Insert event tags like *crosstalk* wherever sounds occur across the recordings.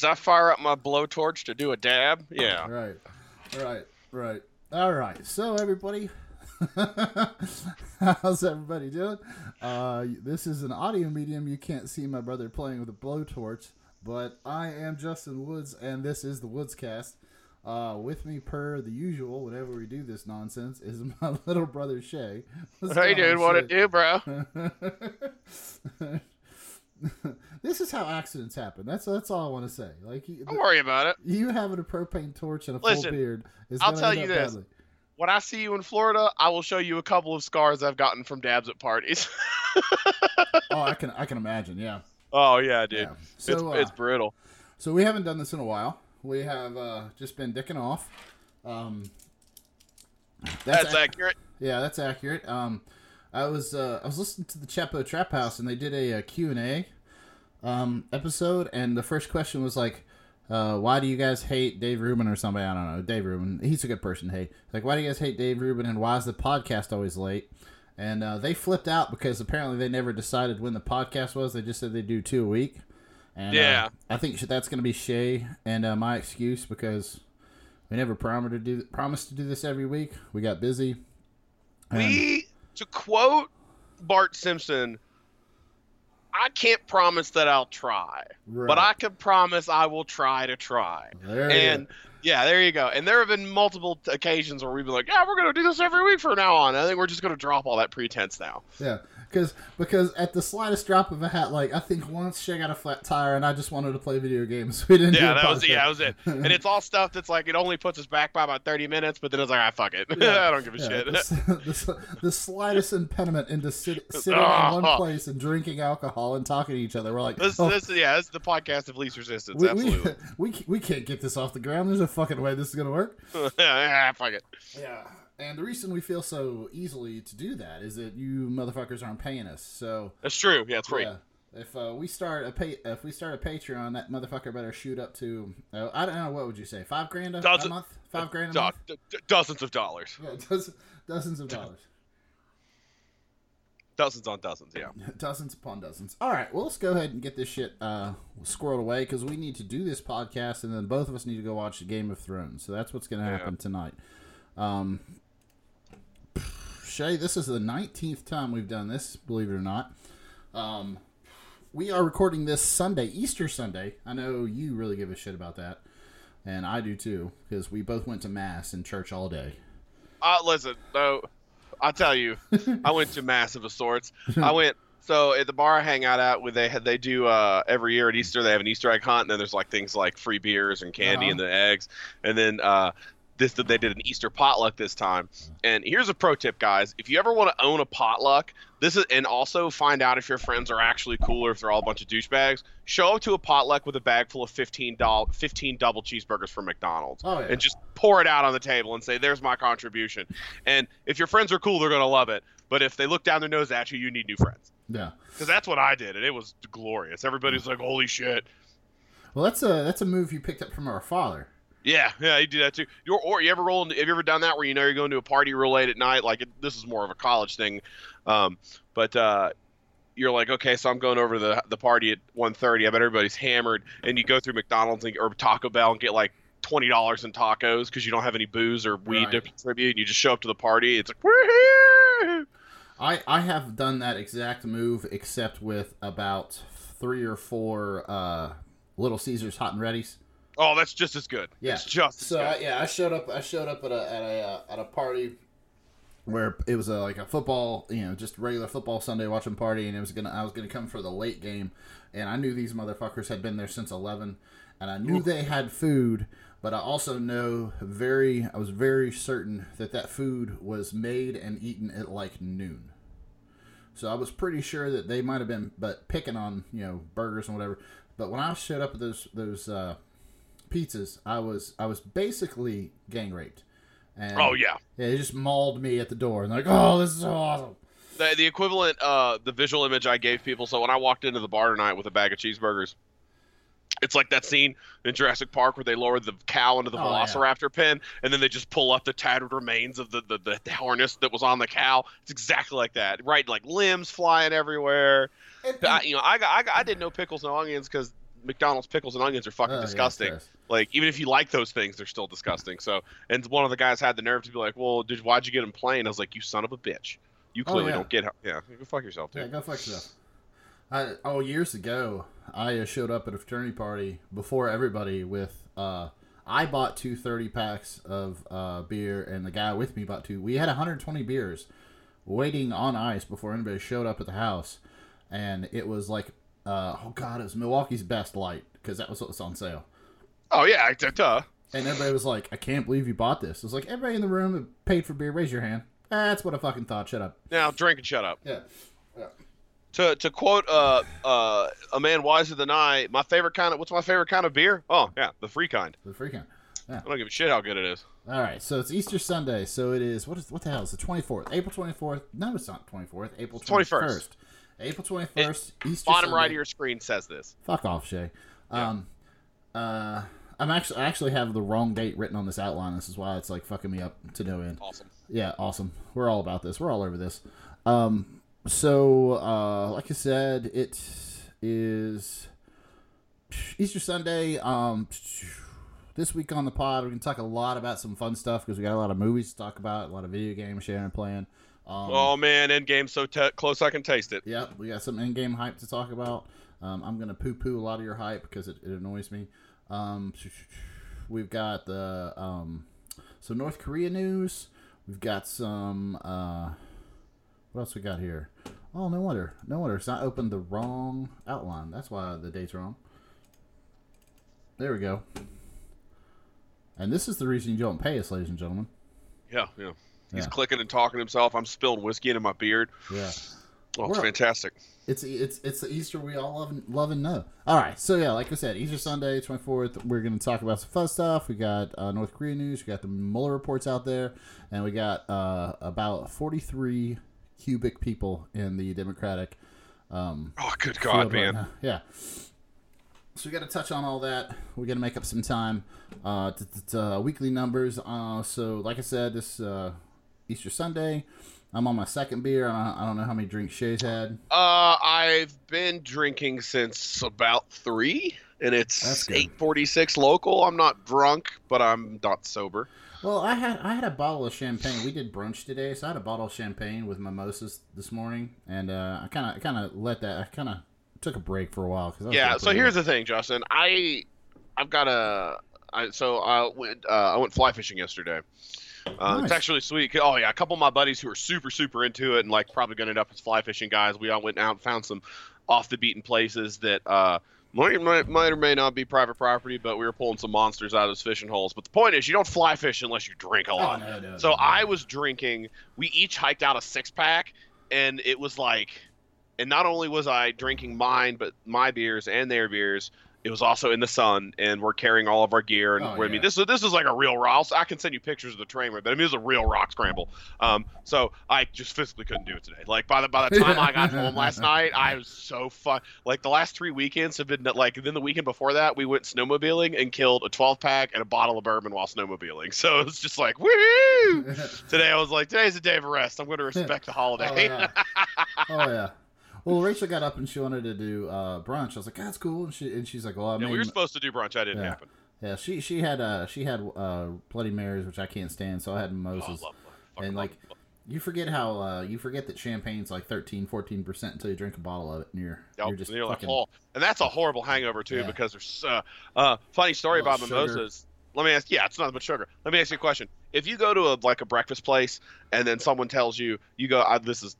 As I fire up my blowtorch to do a dab, yeah. Right, right, right. All right. So everybody, *laughs* how's everybody doing? Uh, this is an audio medium. You can't see my brother playing with a blowtorch, but I am Justin Woods, and this is the Woodscast. Uh, with me, per the usual, whenever we do this nonsense, is *laughs* my little brother Shay. What's Hey, dude, what it do, bro? *laughs* *laughs* this is how accidents happen. That's that's all I want to say. Like Don't worry about it. you having a propane torch and a full beard is I'll tell you this. badly. When I see you in Florida, I will show you a couple of scars I've gotten from dabs at parties. *laughs* Oh, I can I can imagine. Yeah. oh yeah, dude. Yeah. It's, So uh, it's brutal. so we haven't done this in a while. We have uh, just been dicking off. Um, That's ac- accurate. Yeah, that's accurate. Um, I was uh, I was listening to the Chapo Trap House and they did a, Q and A um, episode, and the first question was like, uh, "Why do you guys hate Dave Rubin or somebody? I don't know. Dave Rubin. He's a good person. to hate. like, why do you guys hate Dave Rubin and why is the podcast always late?" And uh, they flipped out because apparently they never decided when the podcast was. They just said they do two a week. And Yeah. uh, I think that's going to be Shay and uh, my excuse because we never promised to do promised to do this every week. We got busy. And- We, to quote Bart Simpson, I can't promise that I'll try, Right. but I can promise I will try to try. There and yeah, there you go. And there have been multiple occasions where we've been like, yeah, we're gonna do this every week from now on. I think we're just gonna drop all that pretense now. Yeah, because because at the slightest drop of a hat, like I think once Shay got a flat tire, and I just wanted to play video games. *laughs* We didn't. do Yeah, a that was yeah, that was it. And it's all stuff that's like it only puts us back by about thirty minutes, but then it's like, ah, fuck it, *laughs* Yeah. I don't give a Yeah, shit. The, *laughs* the, the slightest impediment into sit, sitting in one place and drinking alcohol and talking to each other. We're like, This, oh, this, yeah, this is the podcast of least resistance. we, we, Absolutely. we, we can't get this off the ground. There's a fucking way this is gonna work. yeah, fuck it. Yeah. And the reason we feel so easily to do that is that you motherfuckers aren't paying us. So That's true. Yeah, it's free. Yeah. If uh, we start a pay, if we start a Patreon, that motherfucker better shoot up to uh, I don't know what would you say five grand a, a month, five grand a Do- month, d- d- dozens of dollars, yeah, dozens, dozens of dollars, dozens on dozens. Yeah. *laughs* dozens upon dozens. All right, well let's go ahead and get this shit uh, squirreled away because we need to do this podcast, and then both of us need to go watch the Game of Thrones. So that's what's going to Yeah. happen tonight. Um, Shay, this is the nineteenth time we've done this. Believe it or not. Um, we are recording this Sunday, Easter Sunday. I know you really give a shit about that, and I do too, because we both went to mass in church all day. Uh, listen, no, I'll tell you, *laughs* I went to mass of a sorts. *laughs* I went so at the bar I hang out at, where they they do uh, every year at Easter they have an Easter egg hunt, and then there's like things like free beers and candy Uh-huh. and the eggs, and then uh, this that they did an Easter potluck this time. And here's a pro tip, guys: if you ever want to own a potluck, this is and also find out if your friends are actually cool or if they're all a bunch of douchebags. Show up to a potluck with a bag full of fifteen doll 15 double cheeseburgers from McDonald's Oh yeah, and just pour it out on the table and say, "There's my contribution." And if your friends are cool, they're gonna love it. But if they look down their nose at you, you need new friends. yeah. Because that's what I did, and it was glorious. Everybody's like, "Holy shit!" Well, that's a that's a move you picked up from our father. Yeah, yeah, you do that too. You or you ever roll? Into, have you ever done that where you know you're going to a party real late at night? Like it, this is more of a college thing, um, but uh, you're like, okay, so I'm going over to the the party at 1:30. I bet everybody's hammered, and you go through McDonald's and, or Taco Bell and get like twenty dollars in tacos because you don't have any booze or weed to contribute, and you just show up to the party. It's like! I I have done that exact move, except with about three or four uh, Little Caesars hot and readies. Oh, that's just as good. Yeah. It's just as So good. I, yeah, I showed up. I showed up at a at a uh, at a party where it was a, like a football, you know, just regular football Sunday watching party, and it was gonna I was gonna come for the late game, and I knew these motherfuckers had been there since eleven, and I knew they had food, but I also know very I was very certain that that food was made and eaten at like noon. So I was pretty sure that they might have been, but picking on you know burgers and whatever. But when I showed up at those those uh, pizzas, I was I was basically gang raped. And oh yeah. yeah, they just mauled me at the door and like, oh, this is so awesome. The, the equivalent, uh, the visual image I gave people. So when I walked into the bar tonight with a bag of cheeseburgers, it's like that scene in Jurassic Park where they lowered the cow into the Oh, yeah. Velociraptor pen, and then they just pull up the tattered remains of the, the, the harness that was on the cow. It's exactly like that, right? Like limbs flying everywhere. And, I, you know, I got, I I did no pickles, no onions because McDonald's pickles and onions are fucking Oh, yeah, disgusting. Like even if you like those things, they're still disgusting. So, and one of the guys had the nerve to be like, "Well, did why'd you get him plain?" I was like, "You son of a bitch! You Oh, clearly yeah. don't get how." Yeah, go fuck yourself, too. Yeah, go fuck yourself. I, oh, years ago, I uh, showed up at a fraternity party before everybody with. Uh, I bought two 30 packs of uh, beer, and the guy with me bought two. We had 120 beers waiting on ice before anybody showed up at the house, and it was like, uh, oh god, it was Milwaukee's best light because that was what was on sale. Oh yeah, I- duh. And everybody was like, I can't believe you bought this. It was like, everybody in the room paid for beer, raise your hand. That's what I fucking thought. Shut up. Now drink and shut up. Yeah. yeah. To to quote uh uh a man wiser than I, my favorite kind of what's my favorite kind of beer? Oh yeah, the free kind. The freaking. I don't give a shit how good it is. All right, so it's Easter Sunday. So it is what is what the hell is the twenty fourth? April twenty fourth? No, it's not twenty fourth. April 21st. first. April twenty first. Easter. Bottom right of your screen says this. Fuck off, Shay. Um, uh, I'm actually I actually have the wrong date written on this outline. This is why it's like fucking me up to no end. Awesome. Yeah, awesome. We're all about this. We're all over this. Um, so uh, like I said, it is Easter Sunday. Um, this week on the pod, we're gonna talk a lot about some fun stuff because we got a lot of movies to talk about, a lot of video games sharing and playing. Um, Oh man, Endgame so t- close I can taste it. Yep, we got some Endgame hype to talk about. Um, I'm gonna poo-poo a lot of your hype because it, it annoys me. Um, we've got the um, some North Korea news. We've got some. Uh, what else we got here? Oh, no wonder. No wonder it's not opened the wrong outline. That's why the date's are wrong. There we go. And this is the reason you don't pay us, ladies and gentlemen. Yeah, yeah. He's Yeah. clicking and talking to himself. I'm spilling whiskey into my beard. Yeah. Oh, it's fantastic. It's it's it's the Easter we all love and, love and know. All right, so yeah, like I said, Easter Sunday, twenty fourth. We're gonna talk about some fun stuff. We got uh, North Korea news. We got the Mueller reports out there, and we got uh, about forty three cubic people in the Democratic. Um, Oh, good God, man. Yeah. So we got to touch on all that. We got to make up some time. Uh, t- t- t- uh, weekly numbers. Uh, so like I said, this uh, Easter Sunday, I'm on my second beer. I don't, I don't know how many drinks Shay's had. Uh, I've been drinking since about three, and it's eight forty six local. I'm not drunk, but I'm not sober. Well, I had I had a bottle of champagne. We did brunch today, so I had a bottle of champagne with mimosas this morning, and uh, I kind of kind of let that. I kind of took a break for a while because Yeah. So here's the thing, Justin. I I've got a. I, so I went uh, I went fly fishing yesterday. Uh, Nice. It's actually sweet. Oh yeah, a couple of my buddies who are super super into it and like probably gonna end up as fly fishing guys. We all went out and found some off the beaten places that uh, might, might might or may not be private property, but we were pulling some monsters out of those fishing holes. But the point is, you don't fly fish unless you drink a Oh lot. no, no. So no. I was drinking. We each hiked out a six pack, and it was like, and not only was I drinking mine, but my beers and their beers. It was also in the sun, and we're carrying all of our gear. And Oh, we're- I mean, this is this is like a real rock. I can send you pictures of the train, but I mean, it was a real rock scramble. Um, so I just physically couldn't do it today. Like by the by the time I got home last *laughs* night, I was so fun. Like the last three weekends have been like. Then the weekend before that, we went snowmobiling and killed a 12 pack and a bottle of bourbon while snowmobiling. So it was just like woo. *laughs* Today I was like, today's a day of rest. I'm going to respect the oh holiday. yeah. oh yeah. *laughs* Well, Rachel got up and she wanted to do uh, brunch. I was like, "That's cool," and she and she's like, "Well, I Yeah, mean, we were supposed to do brunch. I didn't Yeah. happen. yeah." She she had uh she had uh Bloody Marys, which I can't stand, so I had Oh, I mimosas. love- and love- like you forget how uh, you forget that champagne's like 13 14 percent until you drink a bottle of it and you're Yep, you're just and you're like, oh, and that's a horrible hangover too Yeah. because there's uh, uh funny story about sugar. mimosas. Let me ask. Yeah, it's nothing but sugar. Let me ask you a question. If you go to a like a breakfast place and then someone tells you you go, I, this is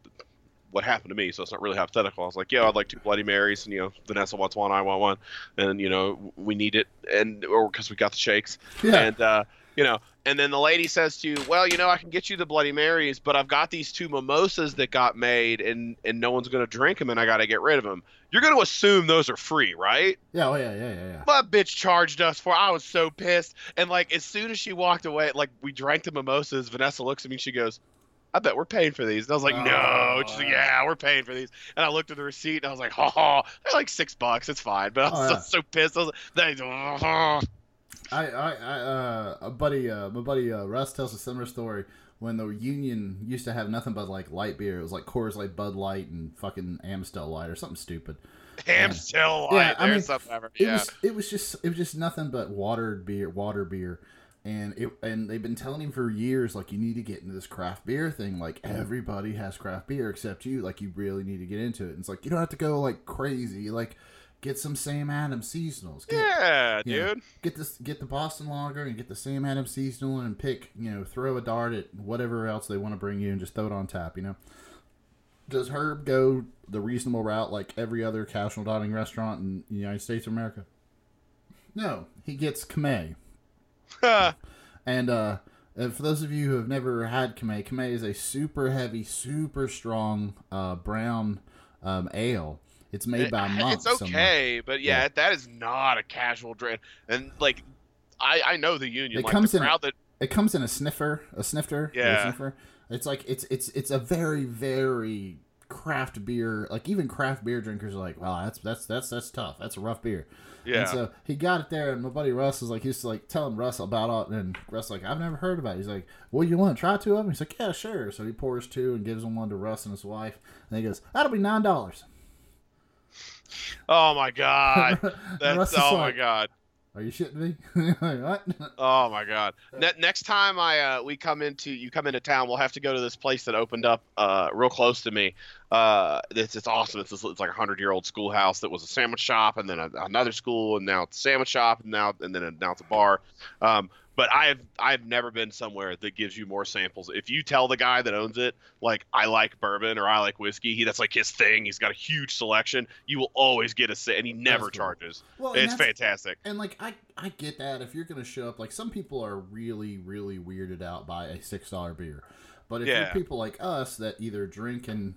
what happened to me, so it's not really hypothetical. I was like, yeah, I'd like two Bloody Marys, and you know, Vanessa wants one, I want one, and you know, we need it, and or because we got the shakes, yeah and uh, you know, and then the lady says to you, "Well, you know, I can get you the Bloody Marys, but I've got these two mimosas that got made, and and no one's gonna drink them, and I got to get rid of them." You're gonna assume those are free, right? yeah oh yeah yeah yeah yeah My bitch charged us for. I was so pissed, and like as soon as she walked away, like we drank the mimosas. Vanessa looks at me, and she goes. I bet we're paying for these. And I was like, Oh, no. She's like, yeah. yeah, we're paying for these. And I looked at the receipt and I was like, oh, they're like six bucks. It's fine. But I was Oh, yeah. *laughs* so, pissed. I was like, they, oh. *laughs* I, I, I uh, a buddy, uh, my buddy uh, Russ tells a similar story when the Union used to have nothing but like light beer. It was like Coors Light, Bud Light, and fucking Amstel Light or something stupid. *laughs* Amstel Light. Yeah, I mean, something ever. It was it was just it was just nothing but watered beer, water beer, and it and they've been telling him for years like you need to get into this craft beer thing. Like everybody has craft beer except you. Like you really need to get into it. And it's like you don't have to go like crazy. Like get some Sam Adams seasonals. Get, yeah, you know, dude. get this get the Boston Lager and get the Sam Adams seasonal and pick you know throw a dart at whatever else they want to bring you and just throw it on tap. You know. Does Herb go the reasonable route like every other casual dining restaurant in the United States of America? No, he gets Chimay. *laughs* And uh, for those of you who have never had Chimay, Chimay is a super heavy, super strong uh, brown um, ale. It's made by monks. It's somewhere. okay, but yeah, Yeah. that is not a casual drink. And like, I I know the union. It like comes the in- crowd that It comes in a sniffer, a snifter. or a Yeah. sniffer. It's like it's it's it's a very very craft beer. Like even craft beer drinkers are like, wow, that's that's that's that's tough. That's a rough beer. yeah. And so he got it there, and my buddy Russ was like, he's like telling Russ about it, and Russ like, I've never heard about it. He's like, well, you want to try two of them? He's like, yeah, sure. So he pours two and gives them one to Russ and his wife, and he goes, that'll be nine dollars. oh my god. *laughs* That's oh my god. Are you shitting me? *laughs* Oh my god. *laughs* Ne- next time I uh, we come into you come into town, we'll have to go to this place that opened up uh, real close to me. Uh, it's it's awesome. It's, this, it's like a hundred year old schoolhouse that was a sandwich shop, and then a, another school, and now it's a sandwich shop, and now and then now it's a bar. Um, but I've I've never been somewhere that gives you more samples. If you tell the guy that owns it, like I like bourbon or I like whiskey, he that's like his thing. He's got a huge selection. You will always get a sa- and he never cool. charges. Well, It's fantastic. And like I, I get that if you're gonna show up, like some people are really, really weirded out by a six dollar beer, but if Yeah. you're people like us that either drink in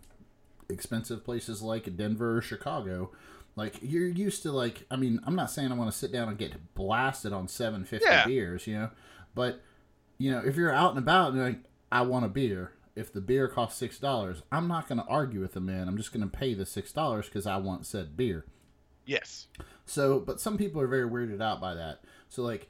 expensive places like Denver or Chicago, like you're used to like, I mean, I'm not saying I want to sit down and get blasted on seven fifty Yeah. beers, you know, but you know if you're out and about and you're like, I want a beer. If the beer costs six dollars, I'm not going to argue with the man. I'm just going to pay the six dollars because I want said beer. Yes. So, but some people are very weirded out by that. So, like,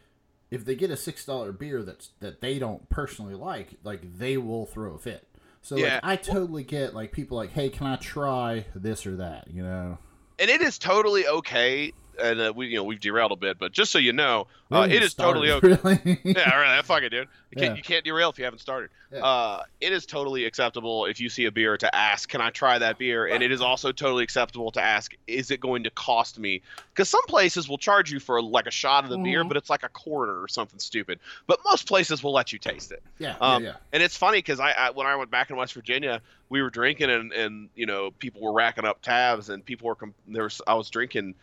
if they get a six dollar beer that's that they don't personally like, like they will throw a fit. So, Yeah. like, I totally get like people like, hey, can I try this or that? You know, and it is totally okay. And uh, we, you know, we've derailed a bit, but just so you know, uh, it is totally okay. started, Really? *laughs* yeah, right. Fuck it, dude. You can't, Yeah. you can't derail if you haven't started. Yeah. Uh, it is totally acceptable if you see a beer to ask, "Can I try that beer?" And it is also totally acceptable to ask, "Is it going to cost me?" Because some places will charge you for like a shot of the beer, Mhm. but it's like a quarter or something stupid. But most places will let you taste it. yeah, Um, yeah, yeah. And it's funny because I, I when I went back in West Virginia, we were drinking and and you know people were racking up tabs and people were com- there was I was drinking.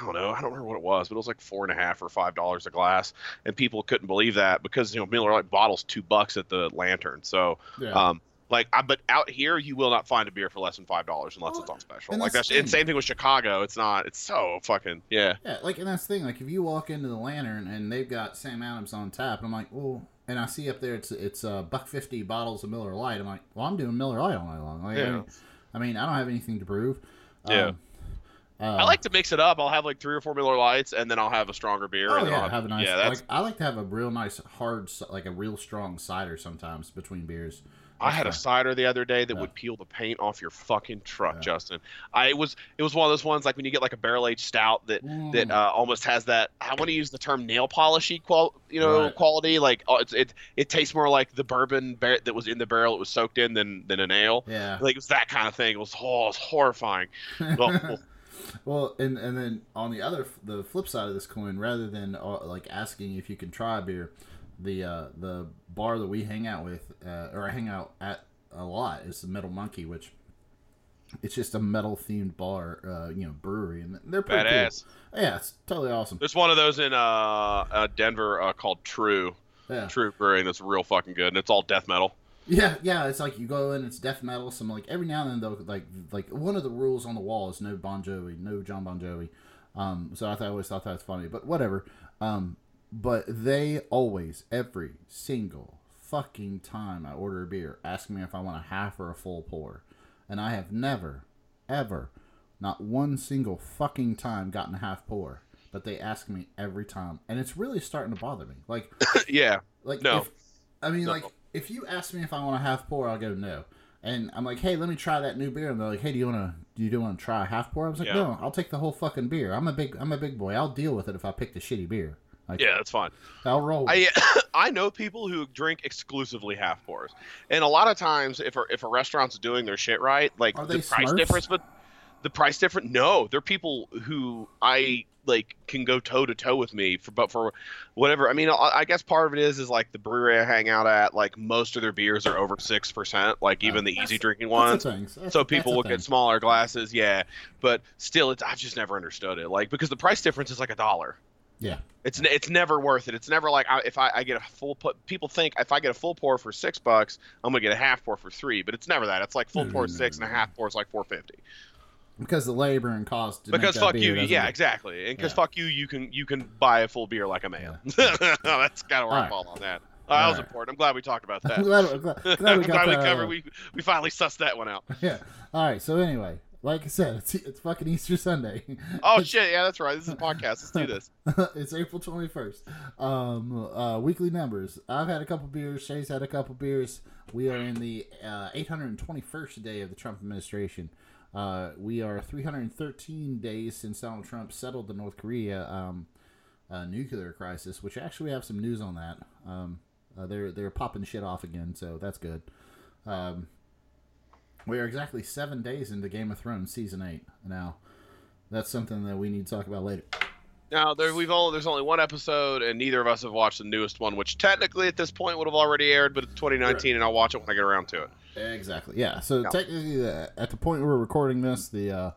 I don't know. I don't remember what it was, but it was like four and a half or five dollars a glass, and people couldn't believe that because you know Miller Lite bottles two bucks at the Lantern. So, yeah. um, like, I, but out here you will not find a beer for less than five dollars unless it's on special. and Like that's that's the and same thing with Chicago. It's not. It's so fucking yeah. Yeah, like, and that's the thing. Like, if you walk into the Lantern and they've got Sam Adams on tap, and I'm like, well, and I see up there it's it's uh, buck fifty bottles of Miller Lite. I'm like, well, I'm doing Miller Lite all night long. Like, I, Yeah. mean, I mean, I don't have anything to prove. Yeah. Uh, I like to mix it up. I'll have like three or four Miller Lights, and then I'll have a stronger beer. Oh and yeah, I'll have a nice. yeah. That's like I like to have a real nice hard, like a real strong cider sometimes between beers. I had a cider the other day that Yeah. would peel the paint off your fucking truck, Yeah. Justin. I was it was one of those ones like when you get like a barrel aged stout that that Mm. uh, almost has that. I want to use the term nail polishy qual you know Right. quality. Like oh, it's, it it tastes more like the bourbon bar- that was in the barrel it was soaked in than than an ale. yeah. Like it was that kind of thing. It was oh, it was horrifying. Well, *laughs* well, and and then on the other, the flip side of this coin, rather than uh, like asking if you can try a beer, the uh, the bar that we hang out with, uh, or I hang out at a lot, is the Metal Monkey, which it's just a metal themed bar, uh, you know, brewery, and they're pretty badass. cool. Yeah, it's totally awesome. There's one of those in uh, uh Denver uh, called True Yeah. TRVE Brewing that's real fucking good, and it's all death metal. Yeah, yeah, it's like you go in, it's death metal. Some like every now and then though, like like one of the rules on the wall is no Bon Jovi, no John Bon Jovi. Um, so I, thought, I always thought that was funny, but whatever. Um, but they always, every single fucking time I order a beer, ask me if I want a half or a full pour, and I have never, ever, not one single fucking time gotten a half pour. But they ask me every time, and it's really starting to bother me. Like *laughs* yeah. like No. if I mean No. like if you ask me if I want a half pour, I'll go no. And I'm like, hey, let me try that new beer. And they're like, hey, do you wanna do you want to try a half pour? I was like, Yeah. no, I'll take the whole fucking beer. I'm a big I'm a big boy. I'll deal with it if I pick the shitty beer. Like, Yeah, that's fine. I'll roll. I *laughs* I know people who drink exclusively half pours, and a lot of times, if a, if a restaurant's doing their shit right, like the they price Smurfs? difference, but the price difference. No, they're people who I like can go toe to toe with me for, but for whatever. I mean, I, I guess part of it is is like the brewery I hang out at. Like most of their beers are over six percent. Like even the easy drinking ones. the thing. That's- So people thing. get smaller glasses, yeah. But still, it's I've just never understood it. Like because the price difference is like a dollar. Yeah. It's it's never worth it. It's never like I, if I, I get a full pu- people think if I get a full pour for six bucks, I'm gonna get a half pour for three. But it's never that. It's like full No, pour no, six no, and a half pour is like four fifty. Because the labor and cost. Because fuck beer you, yeah, get- exactly. And because Yeah. fuck you, you can you can buy a full beer like a man. *laughs* That's kind of where I fall on that. Uh, that was Alright. important. I'm glad we talked about *laughs* I'm that. glad, I'm glad, glad we *laughs* glad we that, covered. uh, We we finally sussed that one out. Yeah. All right. So anyway, like I said, it's it's fucking Easter Sunday. Oh shit, yeah, that's right. This is a podcast. Let's do this. it's April twenty first. Um, uh, weekly numbers. I've had a couple beers. Shay's had a couple beers. We are in the uh, eight hundred and twenty first day of the Trump administration. Uh, we are three hundred and thirteen days since Donald Trump settled the North Korea um, uh, nuclear crisis. Which actually we have some news on that. Um, uh, they're they're popping shit off again, so that's good. Um, we are exactly seven days into Game of Thrones season eight. Now, that's something that we need to talk about later. Now there we've only there's only one episode, and neither of us have watched the newest one, which technically at this point would have already aired, but it's 2019, and I'll watch it when I get around to it. Exactly. Yeah. So Yeah. technically, uh, at the point we're recording this, the uh,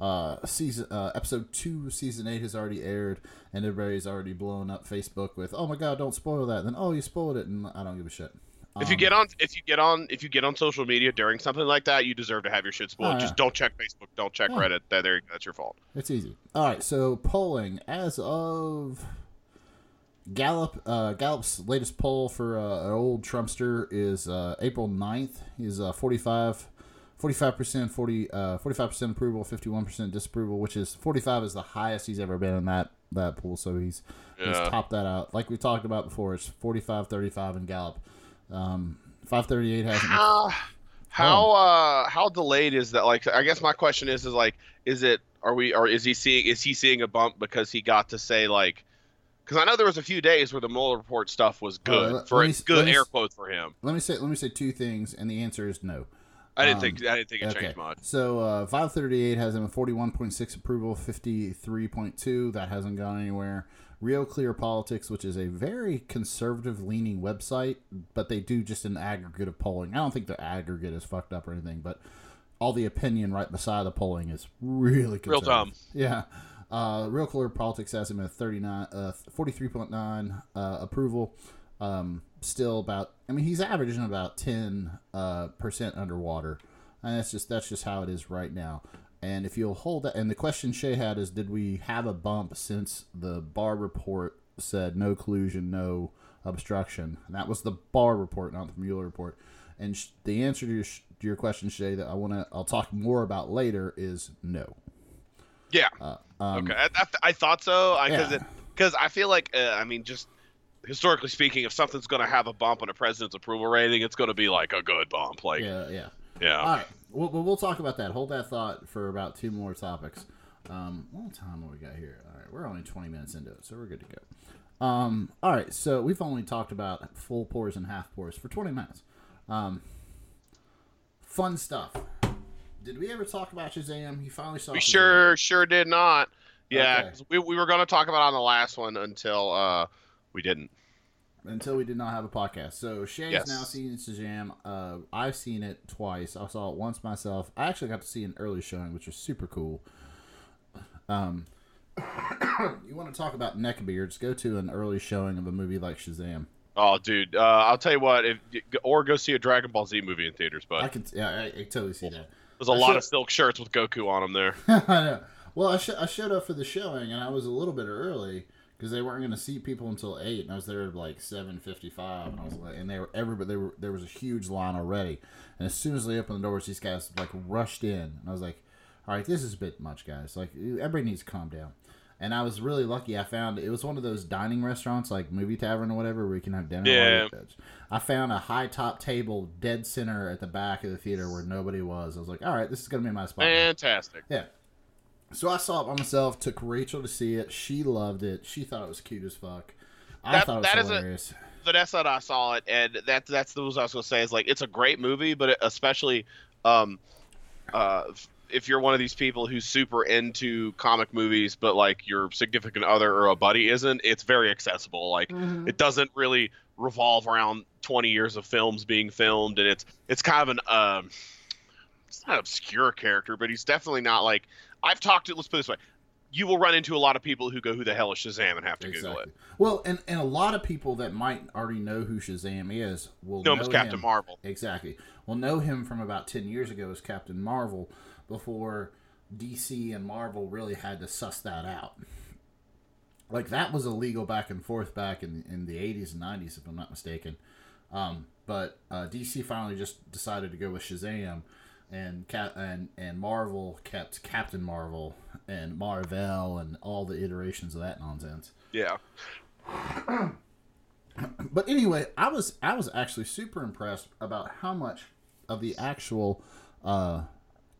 uh, season uh, episode two, season eight has already aired, and everybody's already blown up Facebook with, "Oh my god, don't spoil that!" Then, "Oh, you spoiled it," and I don't give a shit. If you Um, get on, if you get on, if you get on social media during something like that, you deserve to have your shit spoiled. Oh, Just don't check Facebook, don't check Yeah. Reddit. That there, that's your fault. It's easy. All right, so polling as of Gallup, uh, Gallup's latest poll for uh, an old Trumpster is uh, April 9th. He's uh, 45, 45%, 40, uh, 45% approval, 51% disapproval, which is 45 is the highest he's ever been in that that pool. So he's he's topped that out. Like we talked about before, it's 45, 35 in Gallup. Um, 538 hasn't. How, how, uh, how delayed is that? Like, I guess my question is, is like, is it, are we, or is he seeing, is he seeing a bump because he got to say like, because I know there was a few days where the Mueller report stuff was good Uh, for me- good air quotes for him. Let me say let me say two things, and the answer is no. I didn't Um, think, I didn't think it changed much. So uh, 538 has him at 41.6 approval, 53.2. That hasn't gone anywhere. Real Clear Politics, which is a very conservative leaning website, but they do just an aggregate of polling. I don't think the aggregate is fucked up or anything, but all the opinion right beside the polling is really Real conservative. dumb. Yeah. Uh, Real Clear Politics has him at 39, uh, 43.9 uh, approval. Um, still about, I mean, he's averaging about 10 uh, percent underwater. And that's just that's just how it is right now. And if you'll hold that, and the question Shay had is, did we have a bump since the Barr report said no collusion, no obstruction? And that was the Barr report, not the Mueller report. And sh- the answer to your, sh- to your question, Shay, that I want to I'll talk more about later is no. Yeah. Uh, um, okay. I, I, I thought so. I, Because yeah. because I feel like, uh, I mean, just historically speaking, if something's going to have a bump on a president's approval rating, it's going to be like a good bump. Like, yeah. Yeah, yeah. All right, we'll, we'll we'll talk about that. Hold that thought for about two more topics. Um, what time have we got here? All right, we're only twenty minutes into it, so we're good to go. Um, all right, so we've only talked about full pours and half pours for twenty minutes. Um, fun stuff. Did we ever talk about Shazam? You finally saw. We Shazam. sure sure did not. Yeah, Okay. we, we were going to talk about it on the last one until uh, we didn't. until we did not have a podcast. So Shay's Yes. now seen Shazam. Uh, I've seen it twice. I saw it once myself. I actually got to see an early showing, which was super cool. Um, *coughs* you want to talk about neckbeards? Go to an early showing of a movie like Shazam. Oh, dude, uh, I'll tell you what. If or go see a Dragon Ball Z movie in theaters, but I can, yeah, I, I totally see that. There's a I lot should- of silk shirts with Goku on them there. *laughs* I know. Well, I, sh- I showed up for the showing, and I was a little bit early because they weren't going to see people until eight, and I was there at like seven fifty-five, and I was like, and they were everybody, they were there was a huge line already, and as soon as they opened the doors, these guys like rushed in, and I was like, all right, this is a bit much, guys. Like everybody needs to calm down. And I was really lucky. I found it was one of those dining restaurants, like movie tavern or whatever, where you can have dinner. Yeah. I found a high top table dead center at the back of the theater where nobody was. I was like, all right, this is gonna be my spot. Fantastic. Yeah. So I saw it by myself. Took Rachel to see it. She loved it. She thought it was cute as fuck. I That- thought it that was is a- hilarious. Vanessa and I saw it, and that's that's the what I was gonna say is like it's a great movie, but it, especially um, uh, if you're one of these people who's super into comic movies, but like your significant other or a buddy isn't, it's very accessible. Like Mhm. it doesn't really revolve around 20 years of films being filmed, and it's it's kind of an um, it's not an obscure character, but he's definitely not like I've talked to. Let's put it this way. You will run into a lot of people who go, "Who the hell is Shazam?" and have to Google it. Well, and, and a lot of people that might already know who Shazam is will No, know it's Captain him. Marvel. Exactly. Will know him from about ten years ago as Captain Marvel, before DC and Marvel really had to suss that out. Like that was illegal back and forth back in in the eighties and nineties, if I'm not mistaken. Um, but uh, DC finally just decided to go with Shazam, and Cap and and Marvel kept Captain Marvel and Marvel and all the iterations of that nonsense. Yeah. *clears throat* But anyway, I was I was actually super impressed about how much of the actual uh,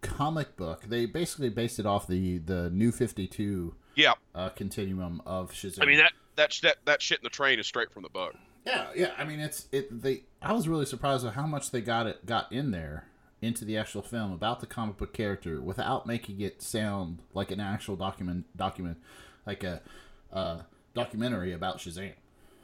comic book they basically based it off the the New Fifty Two Yeah. uh, continuum of Shazam. I mean that that that that shit in the train is straight from the book. yeah, yeah. I mean, it's it. They I was really surprised at how much they got it got in there into the actual film about the comic book character without making it sound like an actual document document like a uh, documentary about Shazam.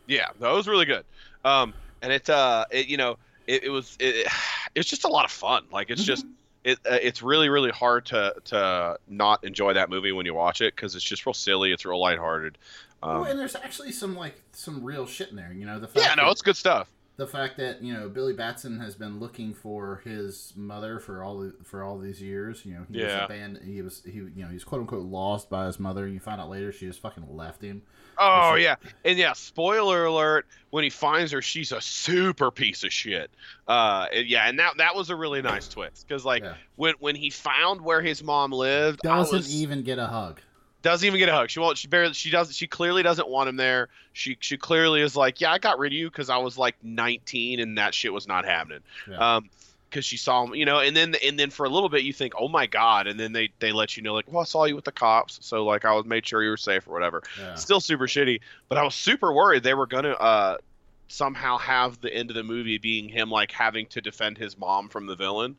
Yeah, that was really good. Um, and it uh, it you know, it, it was it, *sighs* it's just a lot of fun. Like it's just it uh, it's really really hard to to not enjoy that movie when you watch it because it's just real silly. It's real lighthearted. Oh, Um, and there's actually some like some real shit in there. You know the fact yeah, no, it's good stuff. The fact that you know Billy Batson has been looking for his mother for all the, for all these years. You know, he Yeah. was abandoned. He was he you know he's quote unquote lost by his mother. You find out later she just fucking left him. Oh yeah, and yeah. Spoiler alert: when he finds her, she's a super piece of shit. Uh, and yeah, and that that was a really nice twist because like Yeah. when when he found where his mom lived, I Doesn't was- even get a hug. Doesn't even get a hug. She won't. She barely. She does. She clearly doesn't want him there. She she clearly is like, yeah, I got rid of you because I was like 19 and that shit was not happening. Yeah. Um, because she saw him, you know, and then and then for a little bit you think, oh my god, and then they they let you know like, well, I saw you with the cops, so like I was made sure you were safe or whatever. Yeah. Still super shitty, but I was super worried they were gonna uh somehow have the end of the movie being him like having to defend his mom from the villain.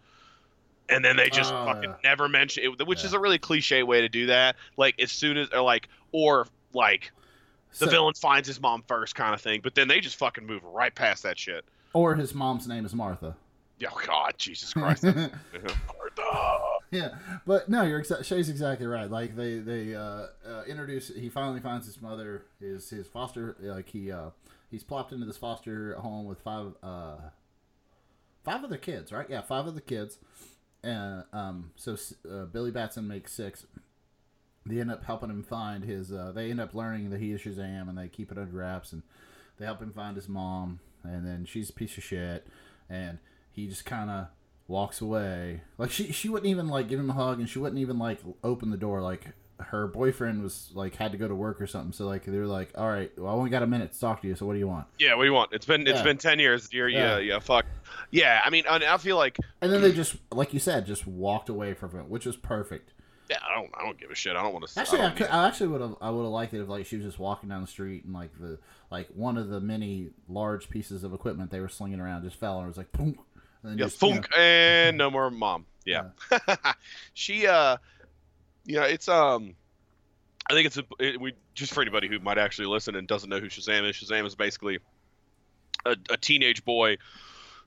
And then they just Oh, fucking never mention it, which is a really cliche way to do that. Like as soon as, or like, or like the So- villain finds his mom first, kind of thing. But then they just fucking move right past that shit. or his mom's name is Martha. Oh God, Jesus Christ! *laughs* Martha. Yeah, but no, you're exa- Shay's exactly right. Like they they uh, uh, introduce. He finally finds his mother. His his foster like he uh, he's plopped into this foster home with five uh, five other kids, right? Yeah, five other kids. And um, so uh, Billy Batson makes six. They end up helping him find his. Uh, they end up learning that he is Shazam, and they keep it under wraps. And they help him find his mom, and then she's a piece of shit, and he just kind of walks away. Like she, she wouldn't even like give him a hug, and she wouldn't even like open the door. Like her boyfriend was like had to go to work or something. So like they were like, all right, well I only got a minute to talk to you. So what do you want? Yeah, what do you want? It's been it's Yeah. been ten years. You're yeah Yeah. yeah, fuck. Yeah, I mean, I, I feel like And then they just, like you said, just walked away from it, which was perfect. yeah, I don't I don't give a shit. I don't want to. Actually, I I, could, I actually would have, I would have liked it if like she was just walking down the street and like the, like one of the many large pieces of equipment they were slinging around just fell and it was like, boom. And yeah, just, you know, and no more mom. Yeah, *laughs* she uh, know, it's um, I think it's a it, we just for anybody who might actually listen and doesn't know who Shazam is. Shazam is basically a, a teenage boy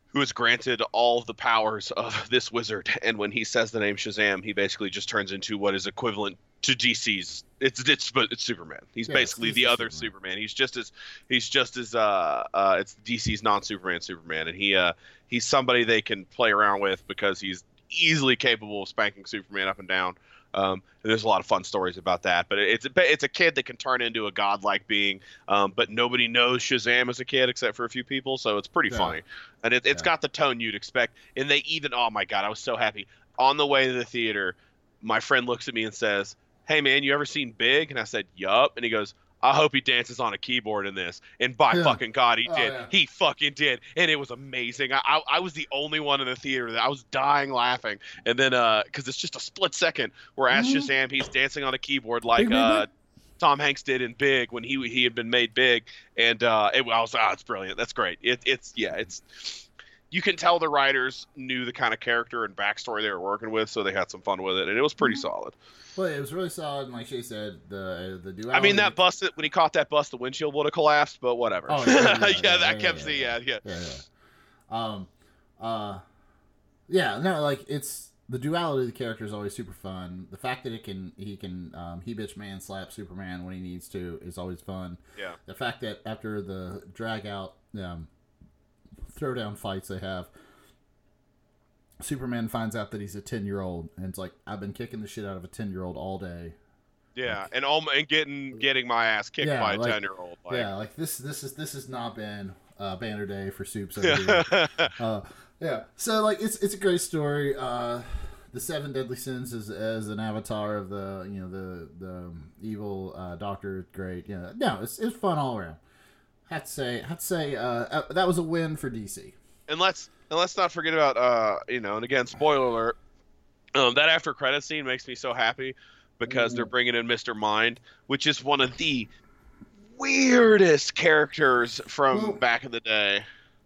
who is granted all the powers of *laughs* this wizard, and when he says the name Shazam, he basically just turns into what is equivalent to DC's. It's it's but it's Superman. He's Yeah, basically the other Superman. Superman. He's just as he's just as uh uh it's DC's non-Superman Superman, and he uh he's somebody they can play around with because he's easily capable of spanking Superman up and down. Um, and there's a lot of fun stories about that. But it's a, it's a kid that can turn into a godlike being. Um, but nobody knows Shazam as a kid except for a few people, so it's pretty Yeah. funny. And it, it's Yeah. got the tone you'd expect. And they even oh my god, I was so happy on the way to the theater. My friend looks at me and says, "Hey man, you ever seen Big?" And I said, "Yup." And he goes, "I hope he dances on a keyboard in this." And by Yeah. fucking god, he Oh, did. yeah. He fucking did, and it was amazing. I, I I was the only one in the theater that I was dying laughing. And then uh, because it's just a split second where as Mhm. Shazam, he's dancing on a keyboard like Big, big, uh. Tom Hanks did in Big when he he had been made big, and uh, it, I was ah, it's brilliant. That's great. It, it's yeah, it's you can tell the writers knew the kind of character and backstory they were working with, so they had some fun with it, and it was pretty Mhm. solid. Well, it was really solid, and like Shay said, the the duality. I mean, that bust when he caught that bust, the windshield would have collapsed, but whatever. Oh, yeah, yeah, *laughs* yeah, yeah, that kept the yeah. yeah, yeah. yeah, yeah. Um, uh, yeah, no, like it's the duality of the character is always super fun. The fact that it can he can um, he bitch man slap Superman when he needs to is always fun. Yeah. The fact that after the drag out um, throwdown fights they have. Superman finds out that he's a ten year old, and it's like I've been kicking the shit out of a ten year old all day. Yeah, and all and getting getting my ass kicked Yeah, by a like- ten year old. Like, yeah, like this this is this has not been uh, banner day for soups *laughs* uh, yeah. So like it's it's a great story. Uh, the seven deadly sins is as an avatar of the you know the the evil uh, doctor. Great. Yeah. No, it's it's fun all around. To say to say uh, uh, that was a win for DC. and let's and let's not forget about uh you know and again spoiler alert um that after credit scene makes me so happy because they're Mm. bringing in Mr. Mind which is one of the weirdest characters from Well- back in the day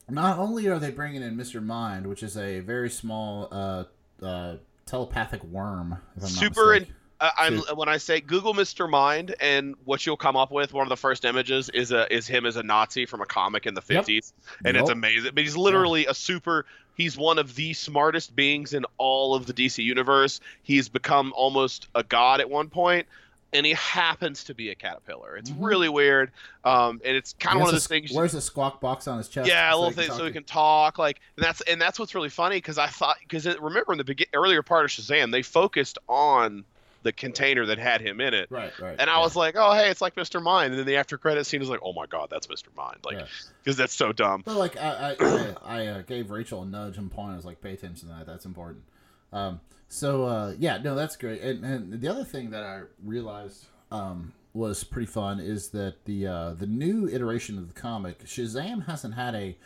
Not only are they bringing in Mister Mind, which is a very small uh, uh, telepathic worm. If I'm Super not mistaken. I, I'm when I say Google Mr. Mind and what you'll come up with one of the first images is a is him as a Nazi from a comic in the Yep. 50s and it's amazing but he's literally a super he's one of the smartest beings in all of the DC universe he's become almost a god at one point and he happens to be a caterpillar it's Mhm. really weird um and it's kind of one of a those s- things Where's a squawk box on his chest. yeah, a little thing so he can talk. Like, and that's and that's what's really funny because I thought because remember in the begin, earlier part of Shazam they focused on the container that had him in it, Right, right. and I yeah. was like, oh hey, it's like Mr. Mind, and then the after credit scene is like, oh my god, that's Mr. Mind, like because that's so dumb. But like I, I, I, *coughs* I uh, gave Rachel a nudge and point. I was like, pay attention to that. That's important. Um, so uh, yeah, no, that's great. And, and the other thing that I realized um, was pretty fun is that the uh, the new iteration of the comic Shazam hasn't had a